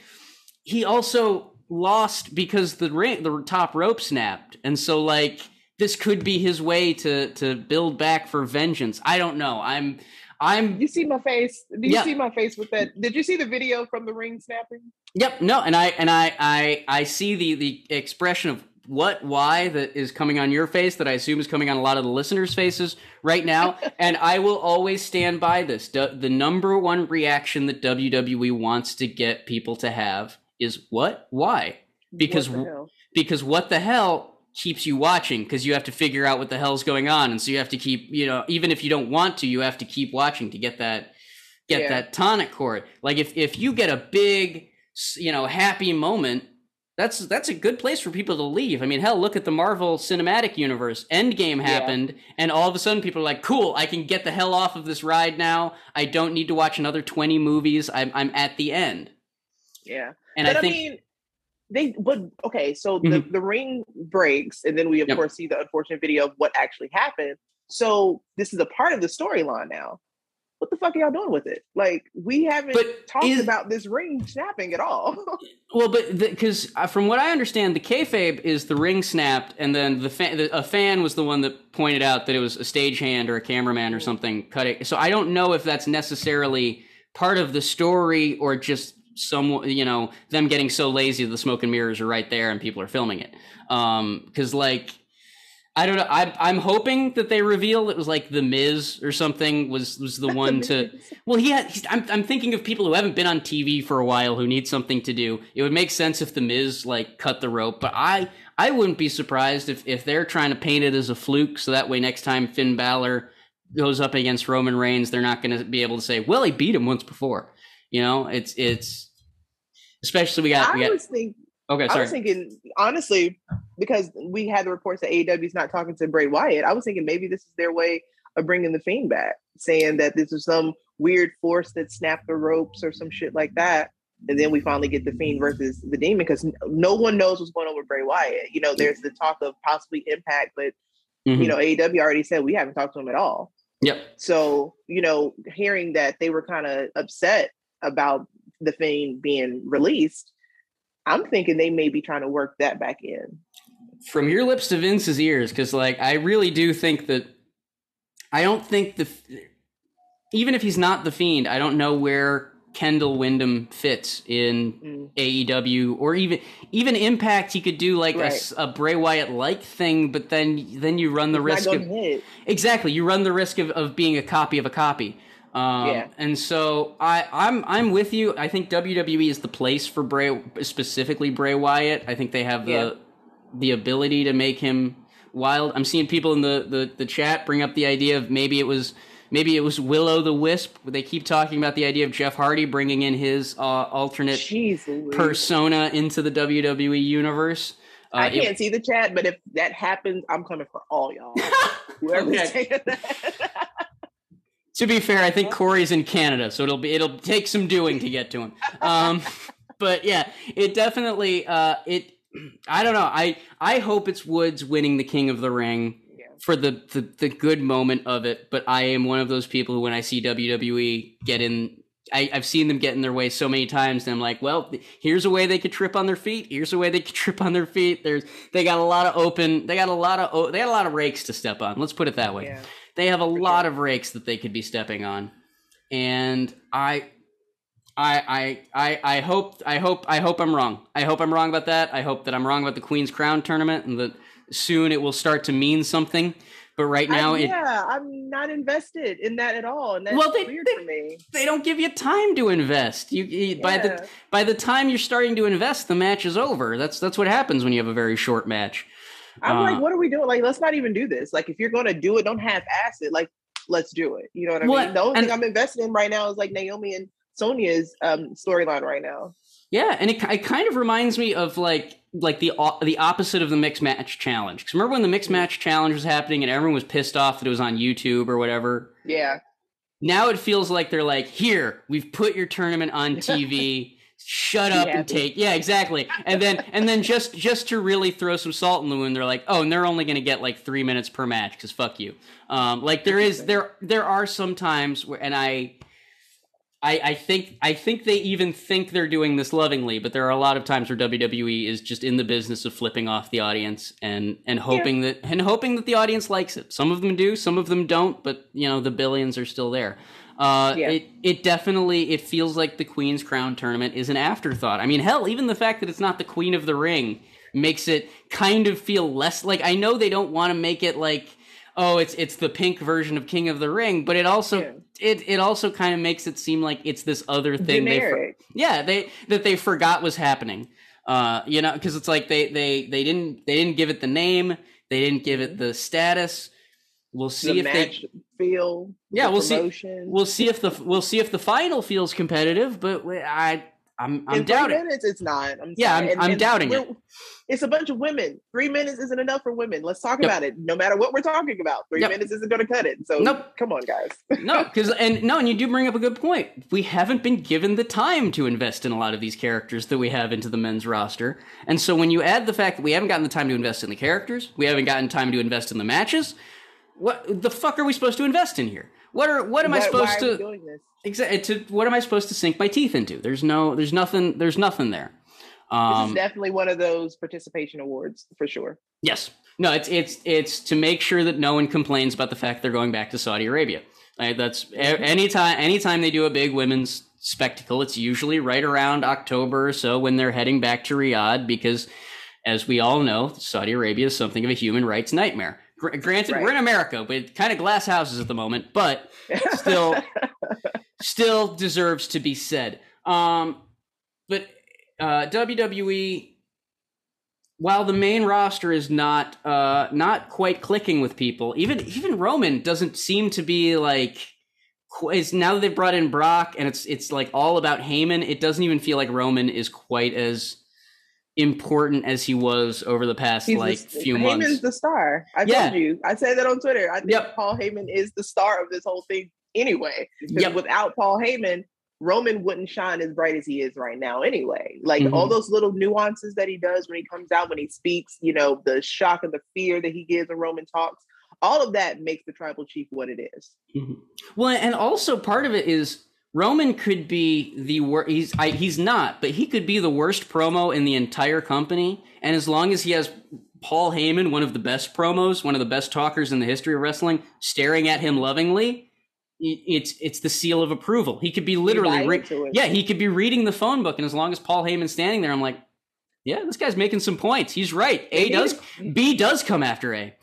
he also lost because the ring, the top rope snapped, and so like this could be his way to to build back for vengeance. I don't know. I'm, I'm You see my face? Do you Yeah. see my face with that? Did you see the video from the ring snapping? Yep. No, and I and I I I see the the expression of what why that is coming on your face that I assume is coming on a lot of the listeners' faces right now, and I will always stand by this. The number one reaction that WWE wants to get people to have is what? Why? Because What because what the hell keeps you watching because you have to figure out what the hell's going on and so you have to keep you know even if you don't want to you have to keep watching to get that get Yeah. that tonic chord like if if you get a big you know happy moment that's that's a good place for people to leave. I mean hell look at the marvel cinematic universe. Endgame happened and all of a sudden people are like cool i can get the hell off of this ride now. I don't need to watch another 20 movies. I'm, I'm at the end. Yeah. and but i I, think mean, they but okay, so the, Mhm. the ring breaks, and then we of Yep. course see the unfortunate video of what actually happened. So this is a part of the storyline now. What the fuck are y'all doing with it? Like we haven't But talked is- about this ring snapping at all. Well, but because uh, from what I understand, the kayfabe is the ring snapped, and then the, fa- the a fan was the one that pointed out that it was a stagehand or a cameraman or something cutting. So I don't know if that's necessarily part of the story or just some you know them getting so lazy the smoke and mirrors are right there and people are filming it. Um, because like. I don't know. I, I'm hoping that they reveal it was like the Miz or something was was the one to well, he had. I'm I'm thinking of people who haven't been on TV for a while who need something to do. It would make sense if the Miz like cut the rope, but I I wouldn't be surprised if if they're trying to paint it as a fluke, so that way next time Finn Balor goes up against Roman Reigns, they're not going to be able to say, "Well, he beat him once before." You know, it's it's especially we got we I got. was thinking Okay, sorry. I was thinking, honestly, because we had the reports that AEW is not talking to Bray Wyatt. I was thinking maybe this is their way of bringing the Fiend back, saying that this is some weird force that snapped the ropes or some shit like that. And then we finally get the Fiend versus the Demon because no one knows what's going on with Bray Wyatt. You know, there's the talk of possibly Impact, but Mhm. you know, AEW already said we haven't talked to him at all. Yep. So, you know, hearing that they were kind of upset about the Fiend being released, I'm thinking they may be trying to work that back in. from your lips to Vince's ears, because like I really do think that I don't think the even if he's not the fiend, I don't know where Kendall Wyndham fits in Mm. AEW or even even Impact. He could do like a Right. s- a, Bray Wyatt like thing, but then then you run the Not risk of hit. exactly you run the risk of, of being a copy of a copy. Um, Yeah. And so I, I'm I'm with you. I think WWE is the place for Bray, specifically Bray Wyatt. I think they have the Yeah. the ability to make him wild. I'm seeing people in the, the, the chat bring up the idea of maybe it was maybe it was Willow the Wisp. They keep talking about the idea of Jeff Hardy bringing in his uh, alternate Jeez, persona into the WWE universe. Uh, I can't see the chat, but if that happens, I'm coming for all y'all. Whoever's Okay. that. To be fair, I think Corey's in Canada, so it'll be it'll take some doing to get to him. Um, but yeah, it definitely uh, it. I don't know. I I hope it's Woods winning the King of the Ring Yeah. for the, the the good moment of it. But I am one of those people who, when I see WWE get in, I, have seen them get in their way so many times, and I'm like, well, here's a way they could trip on their feet. Here's a way they could trip on their feet. There's they got a lot of open. They got a lot of they got a lot of rakes to step on. Let's put it that way. Yeah, they have a lot of rakes that they could be stepping on, and I. I, I I I hope I hope I hope I'm wrong. I hope I'm wrong about that. I hope that I'm wrong about the Queen's Crown tournament and that soon it will start to mean something. But right now, I, yeah, it, I'm not invested in that at all, and that's well, they, weird they, for me. They don't give you time to invest. You, you yeah. by the by the time you're starting to invest, the match is over. That's that's what happens when you have a very short match. I'm uh, like, what are we doing? Like, let's not even do this. Like, if you're going to do it, don't half-ass it. Like, let's do it. You know what I well, mean? The only and, thing I'm invested in right now is like Naomi and Sonya's um, storyline right now. Yeah, and it, it kind of reminds me of like like the the opposite of the mixed match challenge. Because remember when the mixed match challenge was happening and everyone was pissed off that it was on YouTube or whatever. Yeah. Now it feels like they're like, here, we've put your tournament on TV. Shut up and take. Yeah, exactly. And then and then just just to really throw some salt in the wound, they're like, oh, and they're only going to get like three minutes per match because fuck you. Um, like there is there there are some times where, and I I, I think I think they even think they're doing this lovingly, but there are a lot of times where WWE is just in the business of flipping off the audience and and hoping yeah. that and hoping that the audience likes it. Some of them do, some of them don't, but you know the billions are still there. Uh, yeah. It it definitely it feels like the Queen's Crown tournament is an afterthought. I mean, hell, even the fact that it's not the Queen of the Ring makes it kind of feel less like. I know they don't want to make it like oh, it's it's the pink version of King of the Ring, but it also yeah. it it also kind of makes it seem like it's this other thing. Generic. They for, yeah, they that they forgot was happening. Uh, you know, because it's like they they they didn't they didn't give it the name, they didn't give it the status. We'll see the if they feel. Yeah, we'll promotion. see. We'll see if the we'll see if the final feels competitive, but I I'm I'm in doubting. Three minutes, it's not. I'm yeah, I'm, and, I'm and doubting it. It's a bunch of women. Three minutes isn't enough for women. Let's talk yep. about it. No matter what we're talking about, three yep. minutes isn't going to cut it. So nope. come on, guys. no, because and no, and you do bring up a good point. We haven't been given the time to invest in a lot of these characters that we have into the men's roster, and so when you add the fact that we haven't gotten the time to invest in the characters, we haven't gotten time to invest in the matches. What the fuck are we supposed to invest in here? What are what am I supposed to? Exactly. To what am I supposed to sink my teeth into? There's no. There's nothing. There's nothing there. Um, this is um, definitely one of those participation awards for sure. Yes. No. It's it's it's to make sure that no one complains about the fact they're going back to Saudi Arabia. Right? That's mm-hmm. anytime anytime they do a big women's spectacle, it's usually right around October or so when they're heading back to Riyadh because, as we all know, Saudi Arabia is something of a human rights nightmare. Gr- granted, right. we're in America, but kind of glass houses at the moment, but still, still deserves to be said. Um, but uh, WWE, while the main roster is not uh, not quite clicking with people, even even Roman doesn't seem to be like. Is now that they've brought in Brock and it's it's like all about Heyman, it doesn't even feel like Roman is quite as important as he was over the past He's like the, few Heyman's months. Heyman's the star. I yeah. told you. I said that on Twitter. I think yep. Paul Heyman is the star of this whole thing anyway. Yep. Without Paul Heyman, Roman wouldn't shine as bright as he is right now anyway. Like mm-hmm. all those little nuances that he does when he comes out, when he speaks, you know, the shock and the fear that he gives when Roman talks, all of that makes the tribal chief what it is. Mm-hmm. Well, and also part of it is Roman could be the worst. He's I, he's not, but he could be the worst promo in the entire company. And as long as he has Paul Heyman, one of the best promos, one of the best talkers in the history of wrestling, staring at him lovingly, it's it's the seal of approval. He could be literally, re- yeah, he could be reading the phone book, and as long as Paul Heyman's standing there, I'm like, yeah, this guy's making some points. He's right. A does, B does come after A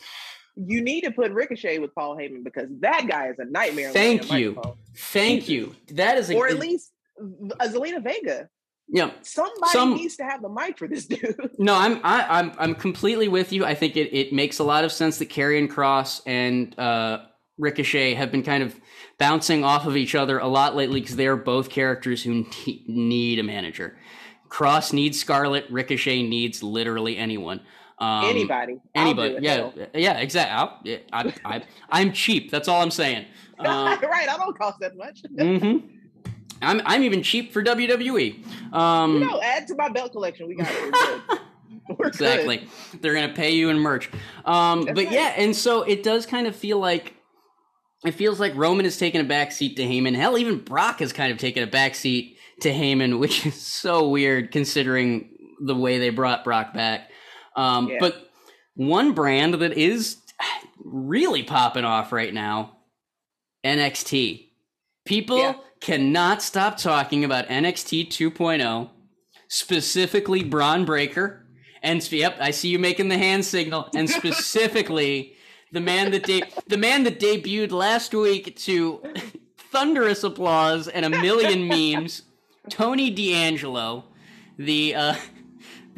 you need to put Ricochet with Paul Heyman because that guy is a nightmare. Thank you, thank you. That is, a, or at least a Zelina Vega. Yeah, somebody Some, needs to have the mic for this dude. No, I'm I, am i I'm I'm completely with you. I think it it makes a lot of sense that Karrion Kross and uh, Ricochet have been kind of bouncing off of each other a lot lately because they are both characters who need a manager. Kross needs Scarlett, Ricochet needs literally anyone. Um, anybody, anybody, yeah, yeah, exactly. I, I, I, am cheap. That's all I'm saying. Uh, right, I don't cost that much. mm-hmm. I'm, I'm even cheap for WWE. Um, you know, add to my belt collection. We got it. We're exactly. Good. They're gonna pay you in merch. Um, but right. yeah, and so it does kind of feel like it feels like Roman has taken a backseat to Heyman. Hell, even Brock has kind of taken a backseat to Heyman, which is so weird considering the way they brought Brock back. Um, yeah. But one brand that is really popping off right now NXT. People yeah. cannot stop talking about NXT 2.0, specifically Bron Breakker. And yep, I see you making the hand signal. And specifically, the man that de- the man that debuted last week to thunderous applause and a million memes, Tony D'Angelo, the uh,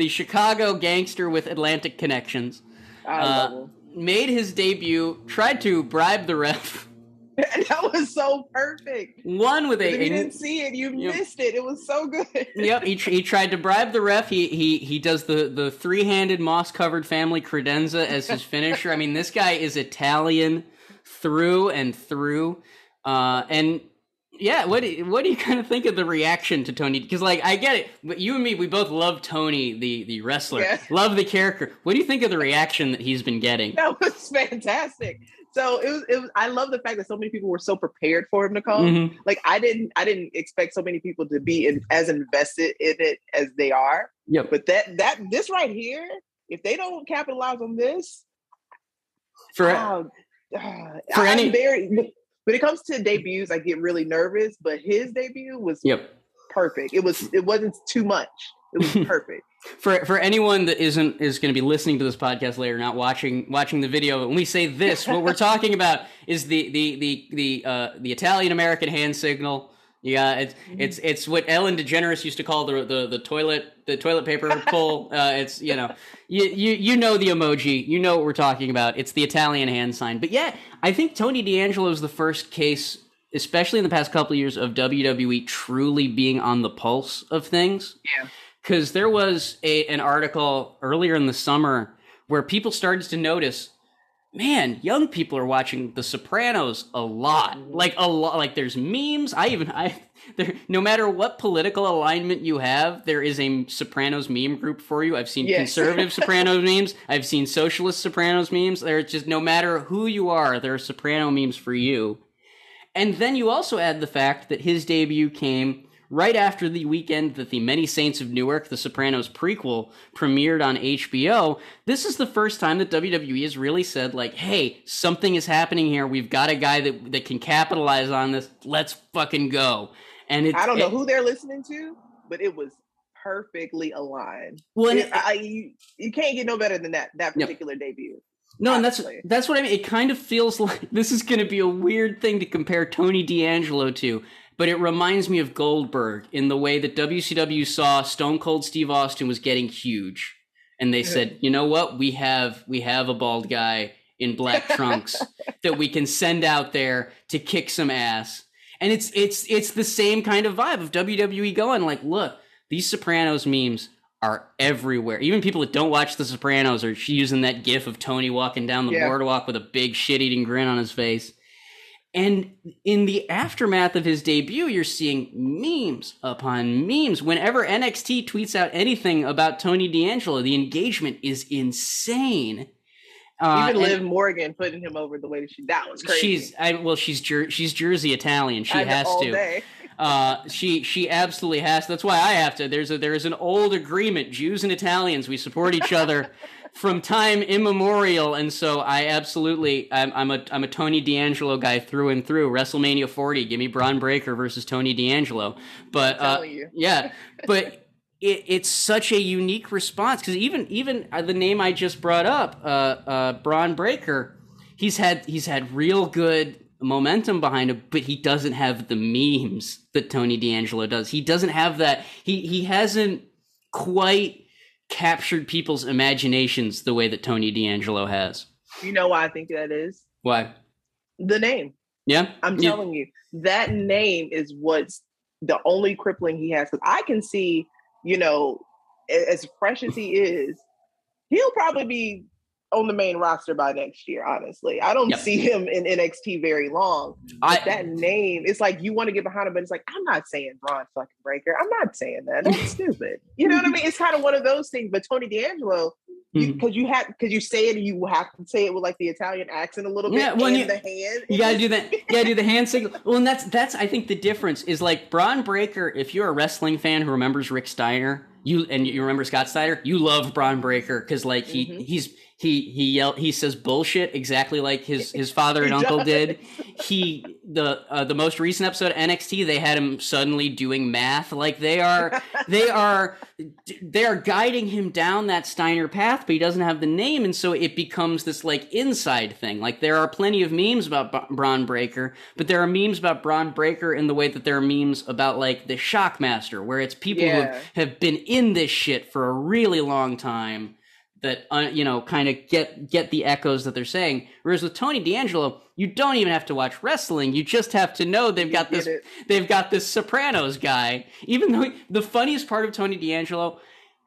the Chicago gangster with Atlantic connections, uh, made his debut. Tried to bribe the ref. that was so perfect. One with a. If you didn't see it, you yep. missed it. It was so good. yep, he, he tried to bribe the ref. He he he does the the three handed moss covered family credenza as his finisher. I mean, this guy is Italian through and through. Uh, and yeah, what what do you kind of think of the reaction to Tony? Because like I get it, but you and me, we both love Tony, the the wrestler, yeah. love the character. What do you think of the reaction that he's been getting? That was fantastic. So it was, it was. I love the fact that so many people were so prepared for him to come. Mm-hmm. Like I didn't, I didn't expect so many people to be in, as invested in it as they are. Yeah. But that that this right here, if they don't capitalize on this, for uh, for I'm any very when it comes to debuts, I get really nervous, but his debut was yep. perfect. It was it wasn't too much. It was perfect. for for anyone that isn't is going to be listening to this podcast later, not watching watching the video, when we say this, what we're talking about is the the the the uh, the Italian American hand signal yeah, it's it's it's what Ellen DeGeneres used to call the the, the toilet the toilet paper pull. Uh, it's you know you, you you know the emoji. You know what we're talking about. It's the Italian hand sign. But yeah, I think Tony D'Angelo is the first case, especially in the past couple of years, of WWE truly being on the pulse of things. Yeah, because there was a an article earlier in the summer where people started to notice man, young people are watching The Sopranos a lot. Mm-hmm. Like a lot. Like there's memes. I even I there. No matter what political alignment you have, there is a Sopranos meme group for you. I've seen yes. conservative Sopranos memes. I've seen socialist Sopranos memes. There's just no matter who you are, there are Soprano memes for you. And then you also add the fact that his debut came right after the weekend that the Many Saints of Newark, the Sopranos prequel, premiered on HBO, this is the first time that WWE has really said, like, hey, something is happening here. We've got a guy that, that can capitalize on this. Let's fucking go. And it's, I don't know it, who they're listening to, but it was perfectly aligned. Well, it, I, you, you can't get no better than that, that particular debut. No, and that's that's what I mean. It kind of feels like this is going to be a weird thing to compare Tony D'Angelo to but it reminds me of Goldberg in the way that WCW saw Stone Cold Steve Austin was getting huge, and they said, you know what, we have we have a bald guy in black trunks that we can send out there to kick some ass, and it's it's it's the same kind of vibe of WWE going like, look, these Sopranos memes are everywhere. Even people that don't watch The Sopranos are using that gif of Tony walking down the yeah. boardwalk with a big shit eating grin on his face. And in the aftermath of his debut, you're seeing memes upon memes. Whenever NXT tweets out anything about Tony D'Angelo, the engagement is insane. Uh, Even Liv Morgan putting him over the way that she that was crazy. She's I, well, she's Jer- she's Jersey Italian. She has to. Uh, she she absolutely has. That's why I have to. There's a there's an old agreement. Jews and Italians, we support each other. from time immemorial, and so I absolutely I'm, I'm a I'm a Tony D'Angelo guy through and through. WrestleMania 40, give me Bron Breakker versus Tony D'Angelo. But uh, yeah, but it, it's such a unique response because even even uh, the name I just brought up, uh, uh, Bron Breakker, he's had he's had real good momentum behind him, but he doesn't have the memes that Tony D'Angelo does. He doesn't have that. He he hasn't quite captured people's imaginations the way that Tony D'Angelo has. You know why I think that is? Why? The name. Yeah. I'm yeah. telling you, that name is what's the only crippling he has. Because I can see, you know, as fresh as he is, he'll probably be on the main roster by next year. Honestly, I don't yep. see him in NXT very long. I, that name, it's like you want to get behind him, but it's like I'm not saying Bron fucking Breakker. I'm not saying that. That's stupid. You know what I mean? It's kind of one of those things. But Tony D'Angelo, because mm-hmm. you, you have because you say it and you have to say it with like the Italian accent a little bit. Yeah, well, you, the hand. You gotta do that. You gotta do the hand signal. Well, and that's that's I think the difference is like Bron Breakker, If you're a wrestling fan who remembers Rick Steiner, you and you remember Scott Steiner, you love Bron Breakker because like he mm-hmm. he's he he yell he says bullshit exactly like his his father and uncle did. He the uh, the most recent episode of NXT they had him suddenly doing math like they are they are they are guiding him down that Steiner path, but he doesn't have the name, and so it becomes this like inside thing. Like there are plenty of memes about B- Bron Breakker, but there are memes about Bron Breakker in the way that there are memes about like the Shockmaster, where it's people yeah. who have, have been in this shit for a really long time that uh, you know kind of get get the echoes that they're saying. Whereas with Tony D'Angelo, you don't even have to watch wrestling; you just have to know they've got this they've got this Sopranos guy. Even though the funniest part of Tony D'Angelo.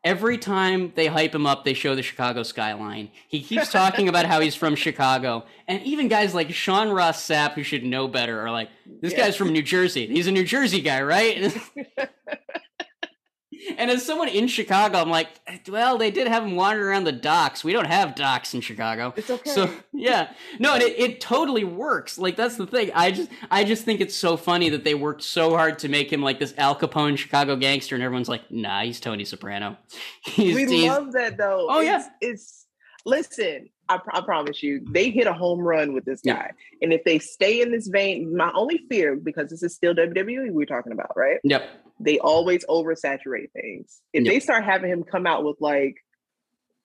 Every time they hype him up, they show the Chicago skyline. He keeps talking about how he's from Chicago. And even guys like Sean Ross Sapp, who should know better, are like, this yeah. guy's from New Jersey. He's a New Jersey guy, right? And as someone in Chicago, I'm like, well, they did have him wandering around the docks. We don't have docks in Chicago. It's okay. So yeah, no, and it, it totally works. Like that's the thing. I just I just think it's so funny that they worked so hard to make him like this Al Capone Chicago gangster, and everyone's like, nah, he's Tony Soprano. He's, we he's, love that though. Oh it's, yeah, it's listen. I, I, promise you, they hit a home run with this guy. Yeah. And if they stay in this vein, my only fear, because this is still WWE we're talking about, right? Yep they always oversaturate things. If yep. they start having him come out with like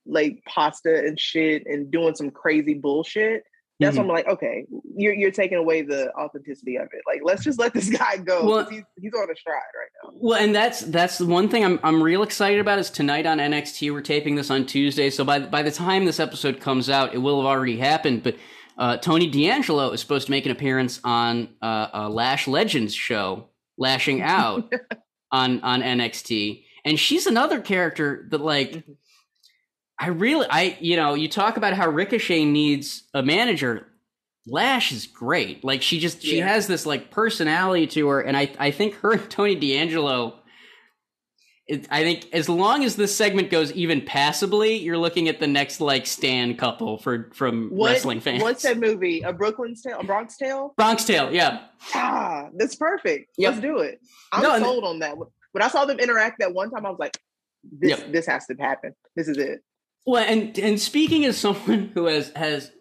like pasta and shit and doing some crazy bullshit, that's mm-hmm. when I'm like, okay, you're you're taking away the authenticity of it. Like, let's just let this guy go. Well, he's, he's on a stride right now. Well, and that's that's the one thing I'm I'm real excited about is tonight on NXT. We're taping this on Tuesday, so by by the time this episode comes out, it will have already happened. But uh, Tony D'Angelo is supposed to make an appearance on uh, a Lash Legends show, lashing out. on on NXT, and she's another character that like mm-hmm. I really I you know you talk about how Ricochet needs a manager. Lash is great. Like she just she yeah. has this like personality to her, and I I think her and Tony D'Angelo. It, I think as long as this segment goes even passably, you're looking at the next like Stan couple for from what, wrestling fans. What's that movie? A Brooklyn's Tale, a Bronx Tale? Bronx Tale, yeah. Ah, that's perfect. Yep. Let's do it. I'm no, sold on that. When I saw them interact that one time, I was like, this yep. this has to happen. This is it. Well, and and speaking as someone who has has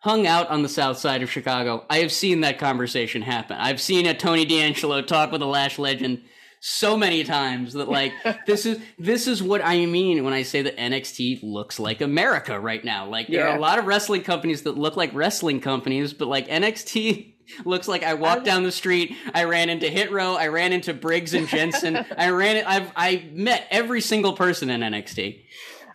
hung out on the south side of Chicago, I have seen that conversation happen. I've seen a Tony D'Angelo talk with a Lash legend so many times that like this is this is what I mean when I say that NXT looks like America right now. Like there yeah. are a lot of wrestling companies that look like wrestling companies, but like NXT looks like I walked down the street, I ran into Hit Row, I ran into Briggs and Jensen, I ran I've I met every single person in NXT.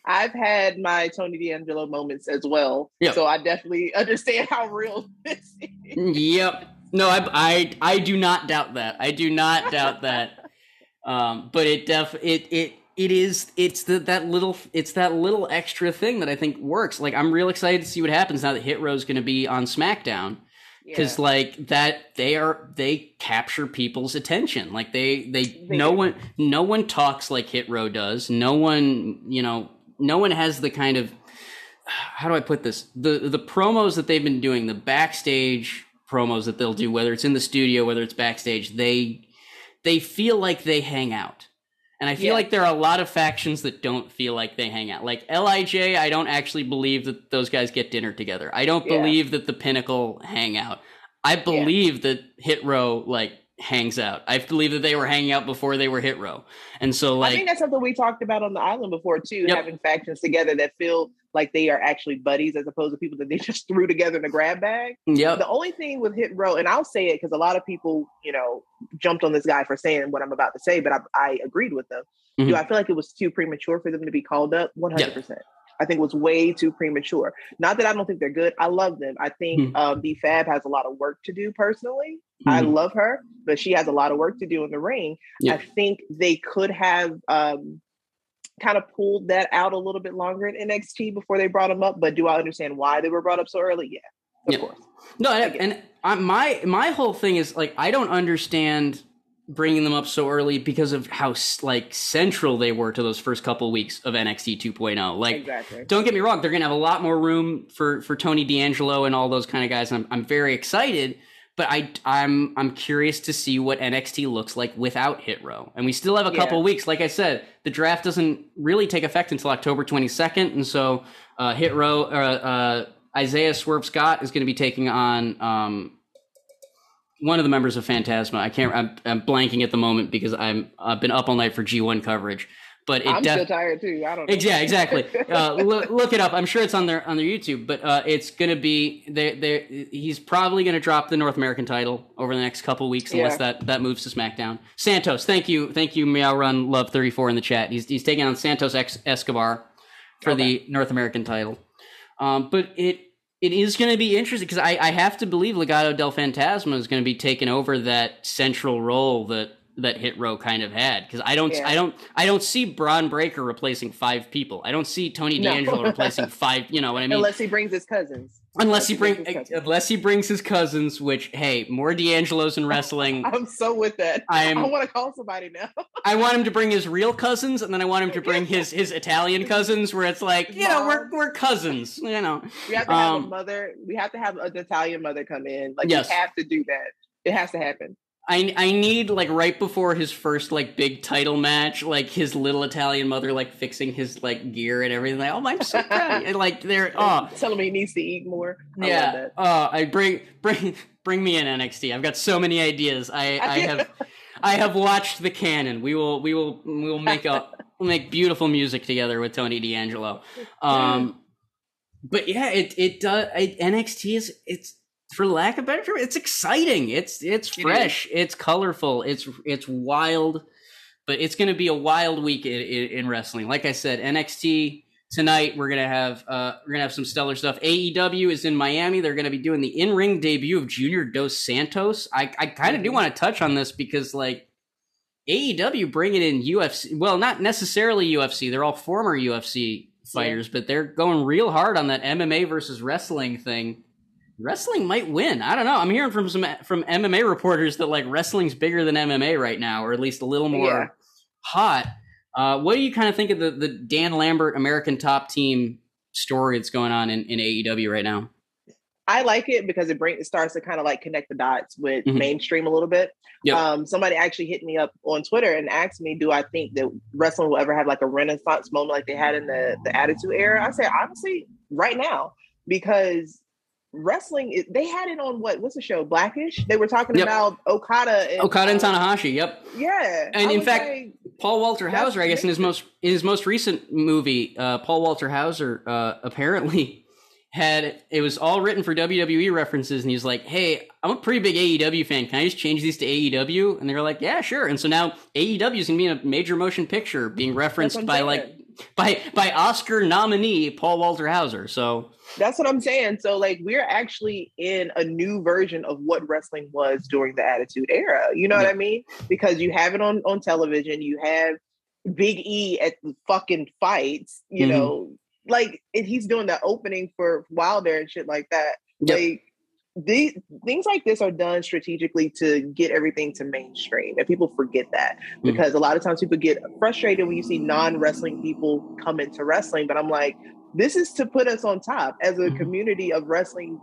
I've had my Tony D'Angelo moments as well. Yep. So I definitely understand how real this is. Yep. No, I, I I do not doubt that. I do not doubt that. Um, but it def it it it is it's the, that little it's that little extra thing that I think works. Like I'm real excited to see what happens now that Hit Row is going to be on SmackDown because yeah. like that they are they capture people's attention. Like they, they they no one no one talks like Hit Row does. No one you know no one has the kind of how do I put this the the promos that they've been doing the backstage promos that they'll do whether it's in the studio whether it's backstage they they feel like they hang out. And I feel yeah. like there are a lot of factions that don't feel like they hang out. Like Lij, I don't actually believe that those guys get dinner together. I don't yeah. believe that the Pinnacle hang out. I believe yeah. that Hit Row like hangs out. I believe that they were hanging out before they were Hit Row. And so like I think that's something we talked about on the island before too, yep. having factions together that feel like they are actually buddies as opposed to people that they just threw together in a grab bag. Yeah. The only thing with Hit Row, and I'll say it because a lot of people, you know, jumped on this guy for saying what I'm about to say, but I, I agreed with them. Mm-hmm. Do I feel like it was too premature for them to be called up? 100%. Yep. I think was way too premature. Not that I don't think they're good. I love them. I think mm-hmm. um, B Fab has a lot of work to do personally. Mm-hmm. I love her, but she has a lot of work to do in the ring. Yeah. I think they could have um, kind of pulled that out a little bit longer in NXT before they brought him up. But do I understand why they were brought up so early? Yeah, of yeah. course. No, and, and I, my my whole thing is like I don't understand bringing them up so early because of how like central they were to those first couple weeks of NXT 2.0. Like, exactly. don't get me wrong, they're to have a lot more room for for Tony D'Angelo and all those kind of guys. I'm I'm very excited, but I I'm I'm curious to see what NXT looks like without Hit Row. And we still have a couple yeah. weeks. Like I said, the draft doesn't really take effect until October 22nd, and so uh, Hit Row uh, uh, Isaiah Swerve Scott is going to be taking on um, one of the members of Fantasma. I can't. I'm, I'm, blanking at the moment because I'm I've been up all night for G1 coverage. But it I'm def- still tired too. I don't. Know. Yeah, exactly. Uh, look, look, it up. I'm sure it's on their on their YouTube. But uh, it's gonna be they they he's probably gonna drop the North American title over the next couple weeks unless yeah. that that moves to SmackDown. Santos, thank you, thank you, Meow Run Love 34 in the chat. He's he's taking on Santos Ex- Escobar for okay. the North American title. Um, but it it is going to be interesting because I, I have to believe Legado del Fantasma is going to be taking over that central role that that Hit Row kind of had because I don't yeah. I don't I don't see Bron Breakker replacing five people. I don't see Tony no. D'Angelo replacing five. You know what I mean? Unless he brings his cousins. Unless he brings unless he brings his cousins, which hey, more D'Angelos in wrestling. I'm so with that. I'm, I want to call somebody now. I want him to bring his real cousins, and then I want him to bring his his Italian cousins, where it's like you know we're we're cousins. You know, we have to have um, a mother. We have to have an Italian mother come in. Like yes. we have to do that. It has to happen. I I need like right before his first like big title match, like his little Italian mother like fixing his like gear and everything. Like, oh, I'm so proud. and, like they're oh, telling me he needs to eat more. I yeah. Oh, I bring bring bring me in NXT. I've got so many ideas. I I have I have watched the canon. We will we will we will make a we'll make beautiful music together with Tony D'Angelo. Um, but yeah, it it does. It, NXT is it's for lack of better term, it's exciting. It's it's fresh. It it's colorful. It's it's wild. But it's going to be a wild week in, in, in, wrestling. Like i said nxt tonight we're going to have uh we're going to have some stellar stuff. Aew is in miami. They're going to be doing the in-ring debut of junior dos santos. I i kind of mm-hmm. do want to touch on this because like aew bringing in ufc well not necessarily ufc they're all former ufc fighters yeah. but they're going real hard on that mma versus wrestling thing wrestling might win. I don't know. I'm hearing from some from MMA reporters that like wrestling's bigger than MMA right now, or at least a little more yeah. hot. Uh, what do you kind of think of the the Dan Lambert American Top Team story that's going on in, in AEW right now? I like it because it brings it starts to kind of like connect the dots with mm-hmm. mainstream a little bit. Yep. Um, somebody actually hit me up on Twitter and asked me, "Do I think that wrestling will ever have like a renaissance moment like they had in the the Attitude Era?" I said, honestly, right now, because wrestling they had it on what what's the show blackish? They were talking yep. about okada and, okada and tanahashi yep. Yeah and I in fact say, paul walter hauser i guess in his most in his most recent movie uh, paul walter hauser uh, apparently had it was all written for wwe references and he's like hey i'm a pretty big aew fan. Can i just change these to aew and they're like yeah sure. And so now aew is gonna be in a major motion picture being referenced by like by by oscar nominee paul walter hauser so that's what I'm saying. So like we're actually in a new version of what wrestling was during the Attitude Era. You know yeah. what I mean? Because you have it on on television. You have Big E at the fucking fights. You mm-hmm. know, like he's doing the opening for Wilder and shit like that. Yep. Like these things like this are done strategically to get everything to mainstream and people forget that mm-hmm. because a lot of times people get frustrated when you see non-wrestling people come into wrestling but i'm like this is to put us on top as a mm-hmm. community of wrestling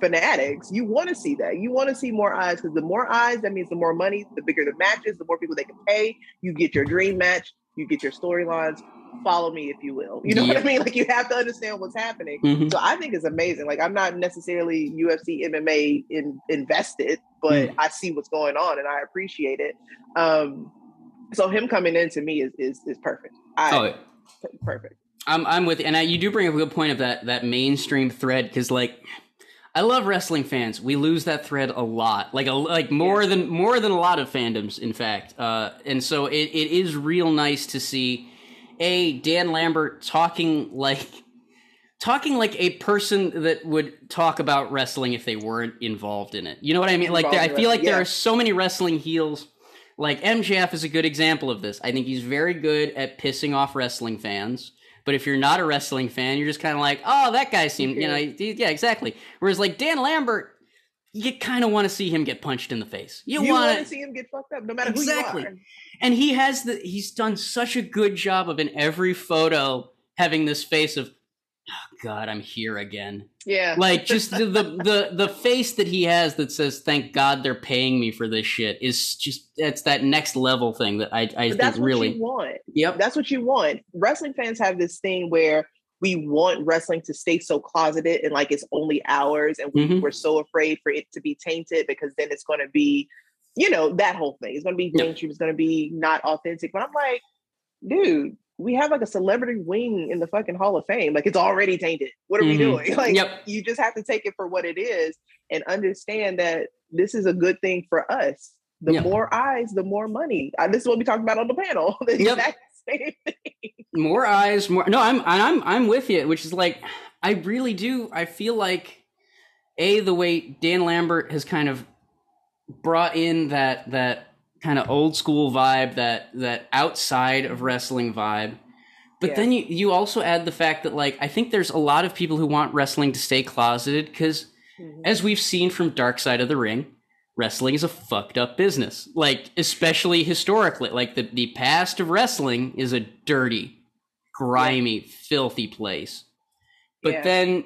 fanatics. You want to see that. You want to see more eyes because the more eyes, that means the more money, the bigger the matches, the more people they can pay. You get your dream match, you get your storylines. Follow me, if you will. You know yeah. what I mean? Like you have to understand what's happening. Mm-hmm. So I think it's amazing. Like I'm not necessarily UFC MMA in, invested, but mm. I see what's going on and I appreciate it. Um, so him coming in to me is is, is perfect. I, oh, perfect. I'm I'm with, and I, you do bring up a good point of that that mainstream thread because like. I love wrestling fans. We lose that thread a lot, like a like more yeah. than more than a lot of fandoms, in fact. Uh, and so it, it is real nice to see a Dan Lambert talking like talking like a person that would talk about wrestling if they weren't involved in it. You know what I mean? Like I feel like yeah. there are so many wrestling heels. Like MJF is a good example of this. I think he's very good at pissing off wrestling fans. But if you're not a wrestling fan, you're just kind of like, oh, that guy seemed, you know, he, yeah, exactly. Whereas like Dan Lambert, you kind of want to see him get punched in the face. You, You want to see him get fucked up, no matter Exactly. who you are. and he has the he's done such a good job of in every photo having this face of oh god i'm here again Yeah, like just the, the the the face that he has that says thank god they're paying me for this shit is just that's that next level thing that i i But think that's what really you want. yep That's what you want. Wrestling fans have this thing where we want wrestling to stay so closeted and like it's only ours, and we, Mhm. we're so afraid for it to be tainted because then it's going to be, you know, that whole thing. It's going to be mainstream. It's going to be not authentic. But I'm like, dude, we have like a celebrity wing in the fucking Hall of Fame. Like it's already tainted. What are we Mhm. doing? Like Yep. you just have to take it for what it is and understand that this is a good thing for us. The Yep. more eyes, the more money. Uh, this is what we talked about on the panel. The Yep. exact same more eyes more no i'm i'm i'm with you which is like i really do i feel like a the way dan lambert has kind of brought in that that kind of old school vibe that that outside of wrestling vibe but Yeah. then you you also add the fact that like i think there's a lot of people who want wrestling to stay closeted because mm-hmm. as we've seen from dark side of the ring wrestling is a fucked up business. Like especially historically like the, the past of wrestling is a dirty grimy filthy place. But Yeah. then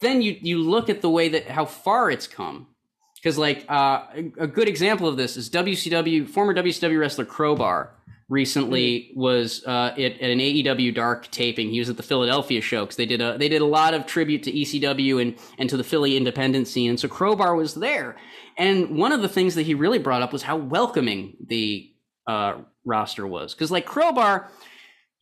then you you look at the way that how far it's come. Because like uh, a, a good example of this is WCW former WCW wrestler Crowbar recently was uh, at, at an AEW Dark taping. He was at the Philadelphia show because they did a they did a lot of tribute to ECW and and to the Philly independent scene. And so Crowbar was there, and one of the things that he really brought up was how welcoming the uh, roster was because like Crowbar.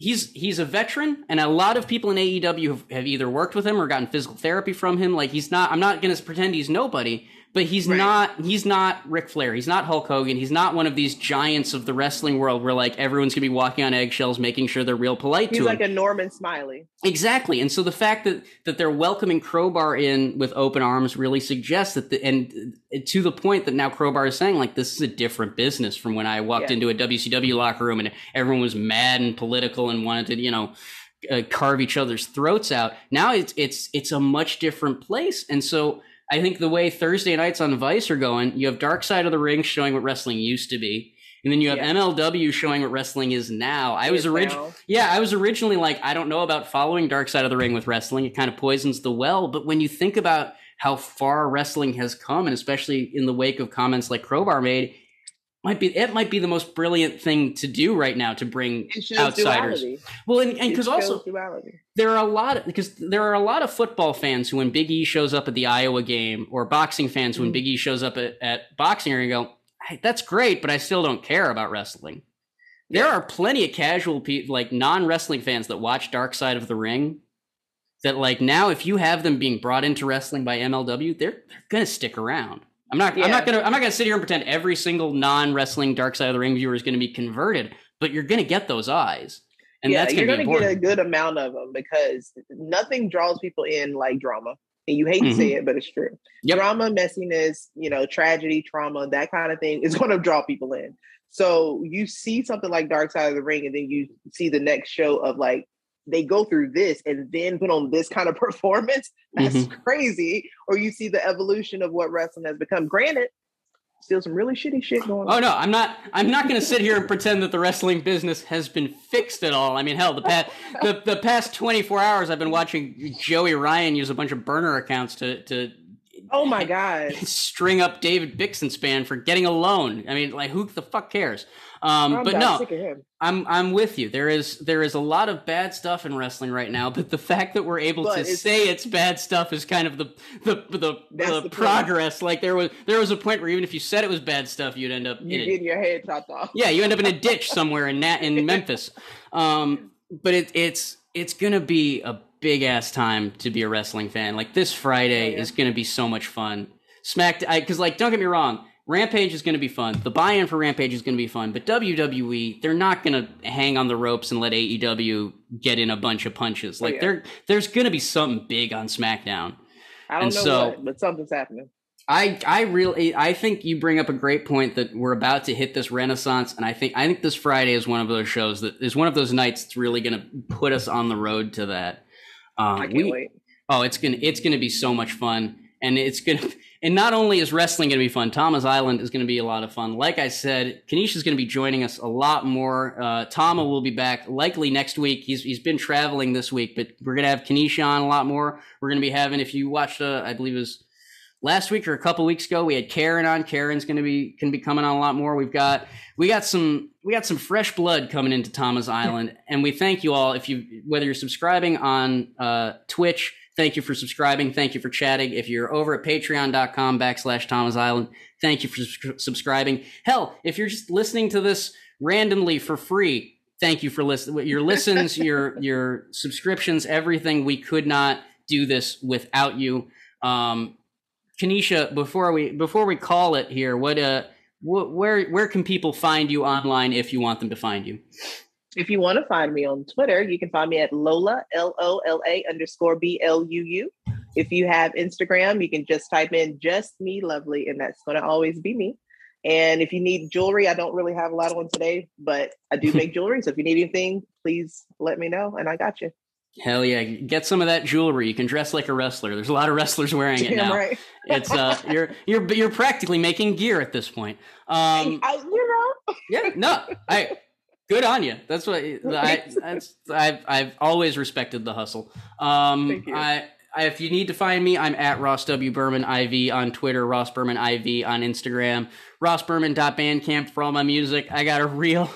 He's he's a veteran, and a lot of people in AEW have, have either worked with him or gotten physical therapy from him. Like he's not. I'm not going to pretend he's nobody, but he's Right. not. He's not Ric Flair. He's not Hulk Hogan. He's not one of these giants of the wrestling world where like everyone's going to be walking on eggshells, making sure they're real polite He's to like him. He's like a Norman Smiley. Exactly. And so the fact that that they're welcoming Crowbar in with open arms really suggests that the, and uh, to the point that now Crowbar is saying like this is a different business from when I walked Yeah. into a WCW locker room and everyone was mad and political and wanted to, you know, uh, carve each other's throats out. Now it's it's it's a much different place. And so I think the way Thursday nights on Vice are going, you have Dark Side of the Ring showing what wrestling used to be. And then you have. MLW showing what wrestling is now. I was originally yeah, I was originally like, I don't know about following Dark Side of the Ring with wrestling. It kind of poisons the well. But when you think about how far wrestling has come, and especially in the wake of comments like Crowbar made, might be it might be the most brilliant thing to do right now to bring outsiders. duality. Well, and because also duality. there are a lot of because there are a lot of football fans who when Big E shows up at the Iowa game, or boxing fans who when. Mm-hmm. Big E shows up at, at boxing are go, hey, that's great, but I still don't care about wrestling. There are plenty of casual people, like non wrestling fans that watch Dark Side of the Ring. That like now, if you have them being brought into wrestling by MLW, they're they're gonna stick around. I'm not. I'm not gonna. I'm not gonna sit here and pretend every single non wrestling Dark Side of the Ring viewer is gonna be converted. But you're gonna get those eyes, and yeah, that's you're gonna be gonna get a good amount of them because nothing draws people in like drama. And you hate to say it, but it's true. Mm-hmm. Yep. Drama, messiness, you know, tragedy, trauma, that kind of thing is going to draw people in. So you see something like Dark Side of the Ring, and then you see the next show of like they go through this and then put on this kind of performance. That's Mm-hmm. crazy. Or you see the evolution of what wrestling has become. Granted, still some really shitty shit going on. Oh no, I'm not. I'm not going to sit here and pretend that the wrestling business has been fixed at all. I mean, hell, the past the, the past 24 hours, I've been watching Joey Ryan use a bunch of burner accounts to to Oh my god. string up David Bixenspan for getting a loan. I mean, like who the fuck cares? Um, I'm but no, sick of him. I'm I'm with you. There is there is a lot of bad stuff in wrestling right now, but the fact that we're able But to it's- say it's bad stuff is kind of the the the, the, the point. progress. Like there was there was a point where even if you said it was bad stuff, you'd end up You getting your head chopped off. yeah, you end up in a ditch somewhere in Nat- in Memphis. Um, but it, it's it's gonna be a big ass time to be a wrestling fan. Like this Friday Oh, yeah. is gonna be so much fun. Smack, because like don't get me wrong, Rampage is gonna be fun. The buy-in for Rampage is gonna be fun. But WWE, they're not gonna hang on the ropes and let AEW get in a bunch of punches. Oh, like yeah. there, there's gonna be something big on SmackDown. I don't And know so- what, but something's happening. I I really I think you bring up a great point that we're about to hit this renaissance, and I think I think this Friday is one of those shows that is one of those nights that's really going to put us on the road to that. Can't we- wait. Oh, it's gonna it's gonna be so much fun, and it's gonna and not only is wrestling going to be fun, Tama's Island is going to be a lot of fun. Like I said, Kanisha's going to be joining us a lot more. Uh, Tama will be back likely next week. He's he's been traveling this week, but we're going to have Kanisha on a lot more. We're going to be having, if you watched, uh, I believe it was last week or a couple weeks ago, we had Karen on. Karen's going to be can be coming on a lot more. We've got we got some we got some fresh blood coming into Tama's Island, and we thank you all if you whether you're subscribing on uh, Twitch Thank you for subscribing. Thank you for chatting. If you're over at patreon.com backslash Tama's Island, thank you for subscribing. Hell, if you're just listening to this randomly for free, thank you for listening. Your listens, your your subscriptions, everything. We could not do this without you. Um, Kanisha, before we before we call it here, what uh, where where can people find you online if you want them to find you? If you want to find me on Twitter, you can find me at Lola, L O L A underscore B L U U. If you have Instagram, you can just type in just me lovely, and that's going to always be me. And if you need jewelry, I don't really have a lot on today, but I do make jewelry. So if you need anything, please let me know, and I got you. Hell yeah, get some of that jewelry. You can dress like a wrestler. There's a lot of wrestlers wearing it now. Right. it's uh, you're you're you're practically making gear at this point. Um, I, you know. yeah, no, I Good on you. That's what I. That's I've I've always respected the hustle. Um, Thank you. I, I, if you need to find me, I'm at Ross W Berman IV on Twitter, Ross Berman IV on Instagram, Ross rossberman.bandcamp for all my music. I got a real,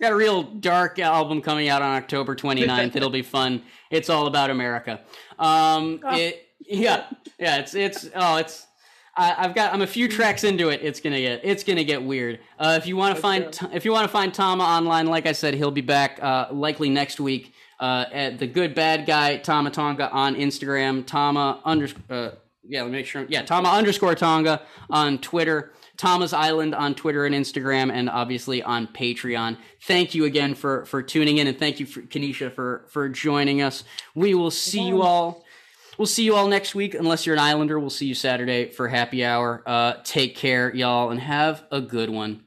got a real dark album coming out on October 29th. It'll be fun. It's all about America. Um, oh. it yeah yeah it's it's oh it's I, have got I'm a few tracks into it. It's gonna get it's gonna get weird. Uh, if you want to find if you want to find Tama online, like I said, he'll be back uh, likely next week uh, at the Good Bad Guy Tama Tonga on Instagram. Tama under uh, yeah, let me make sure. Yeah, Tama underscore Tonga on Twitter. Tama's Island on Twitter and Instagram, and obviously on Patreon. Thank you again for for tuning in, and thank you for Kanisha for for joining us. We will see you all We'll see you all next week. Unless you're an Islander, we'll see you Saturday for happy hour. Uh, take care, y'all, and have a good one.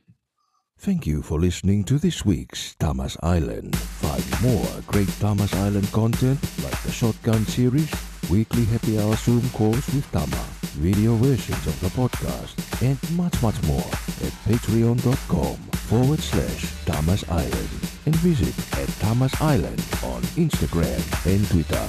Thank you for listening to this week's Tama's Island. Find more great Tama's Island content like the Shotgun series, weekly happy hour Zoom calls with Tama, video versions of the podcast, and much, much more at patreon.com forward slash Tama's Island and visit at Tama's Island on Instagram and Twitter.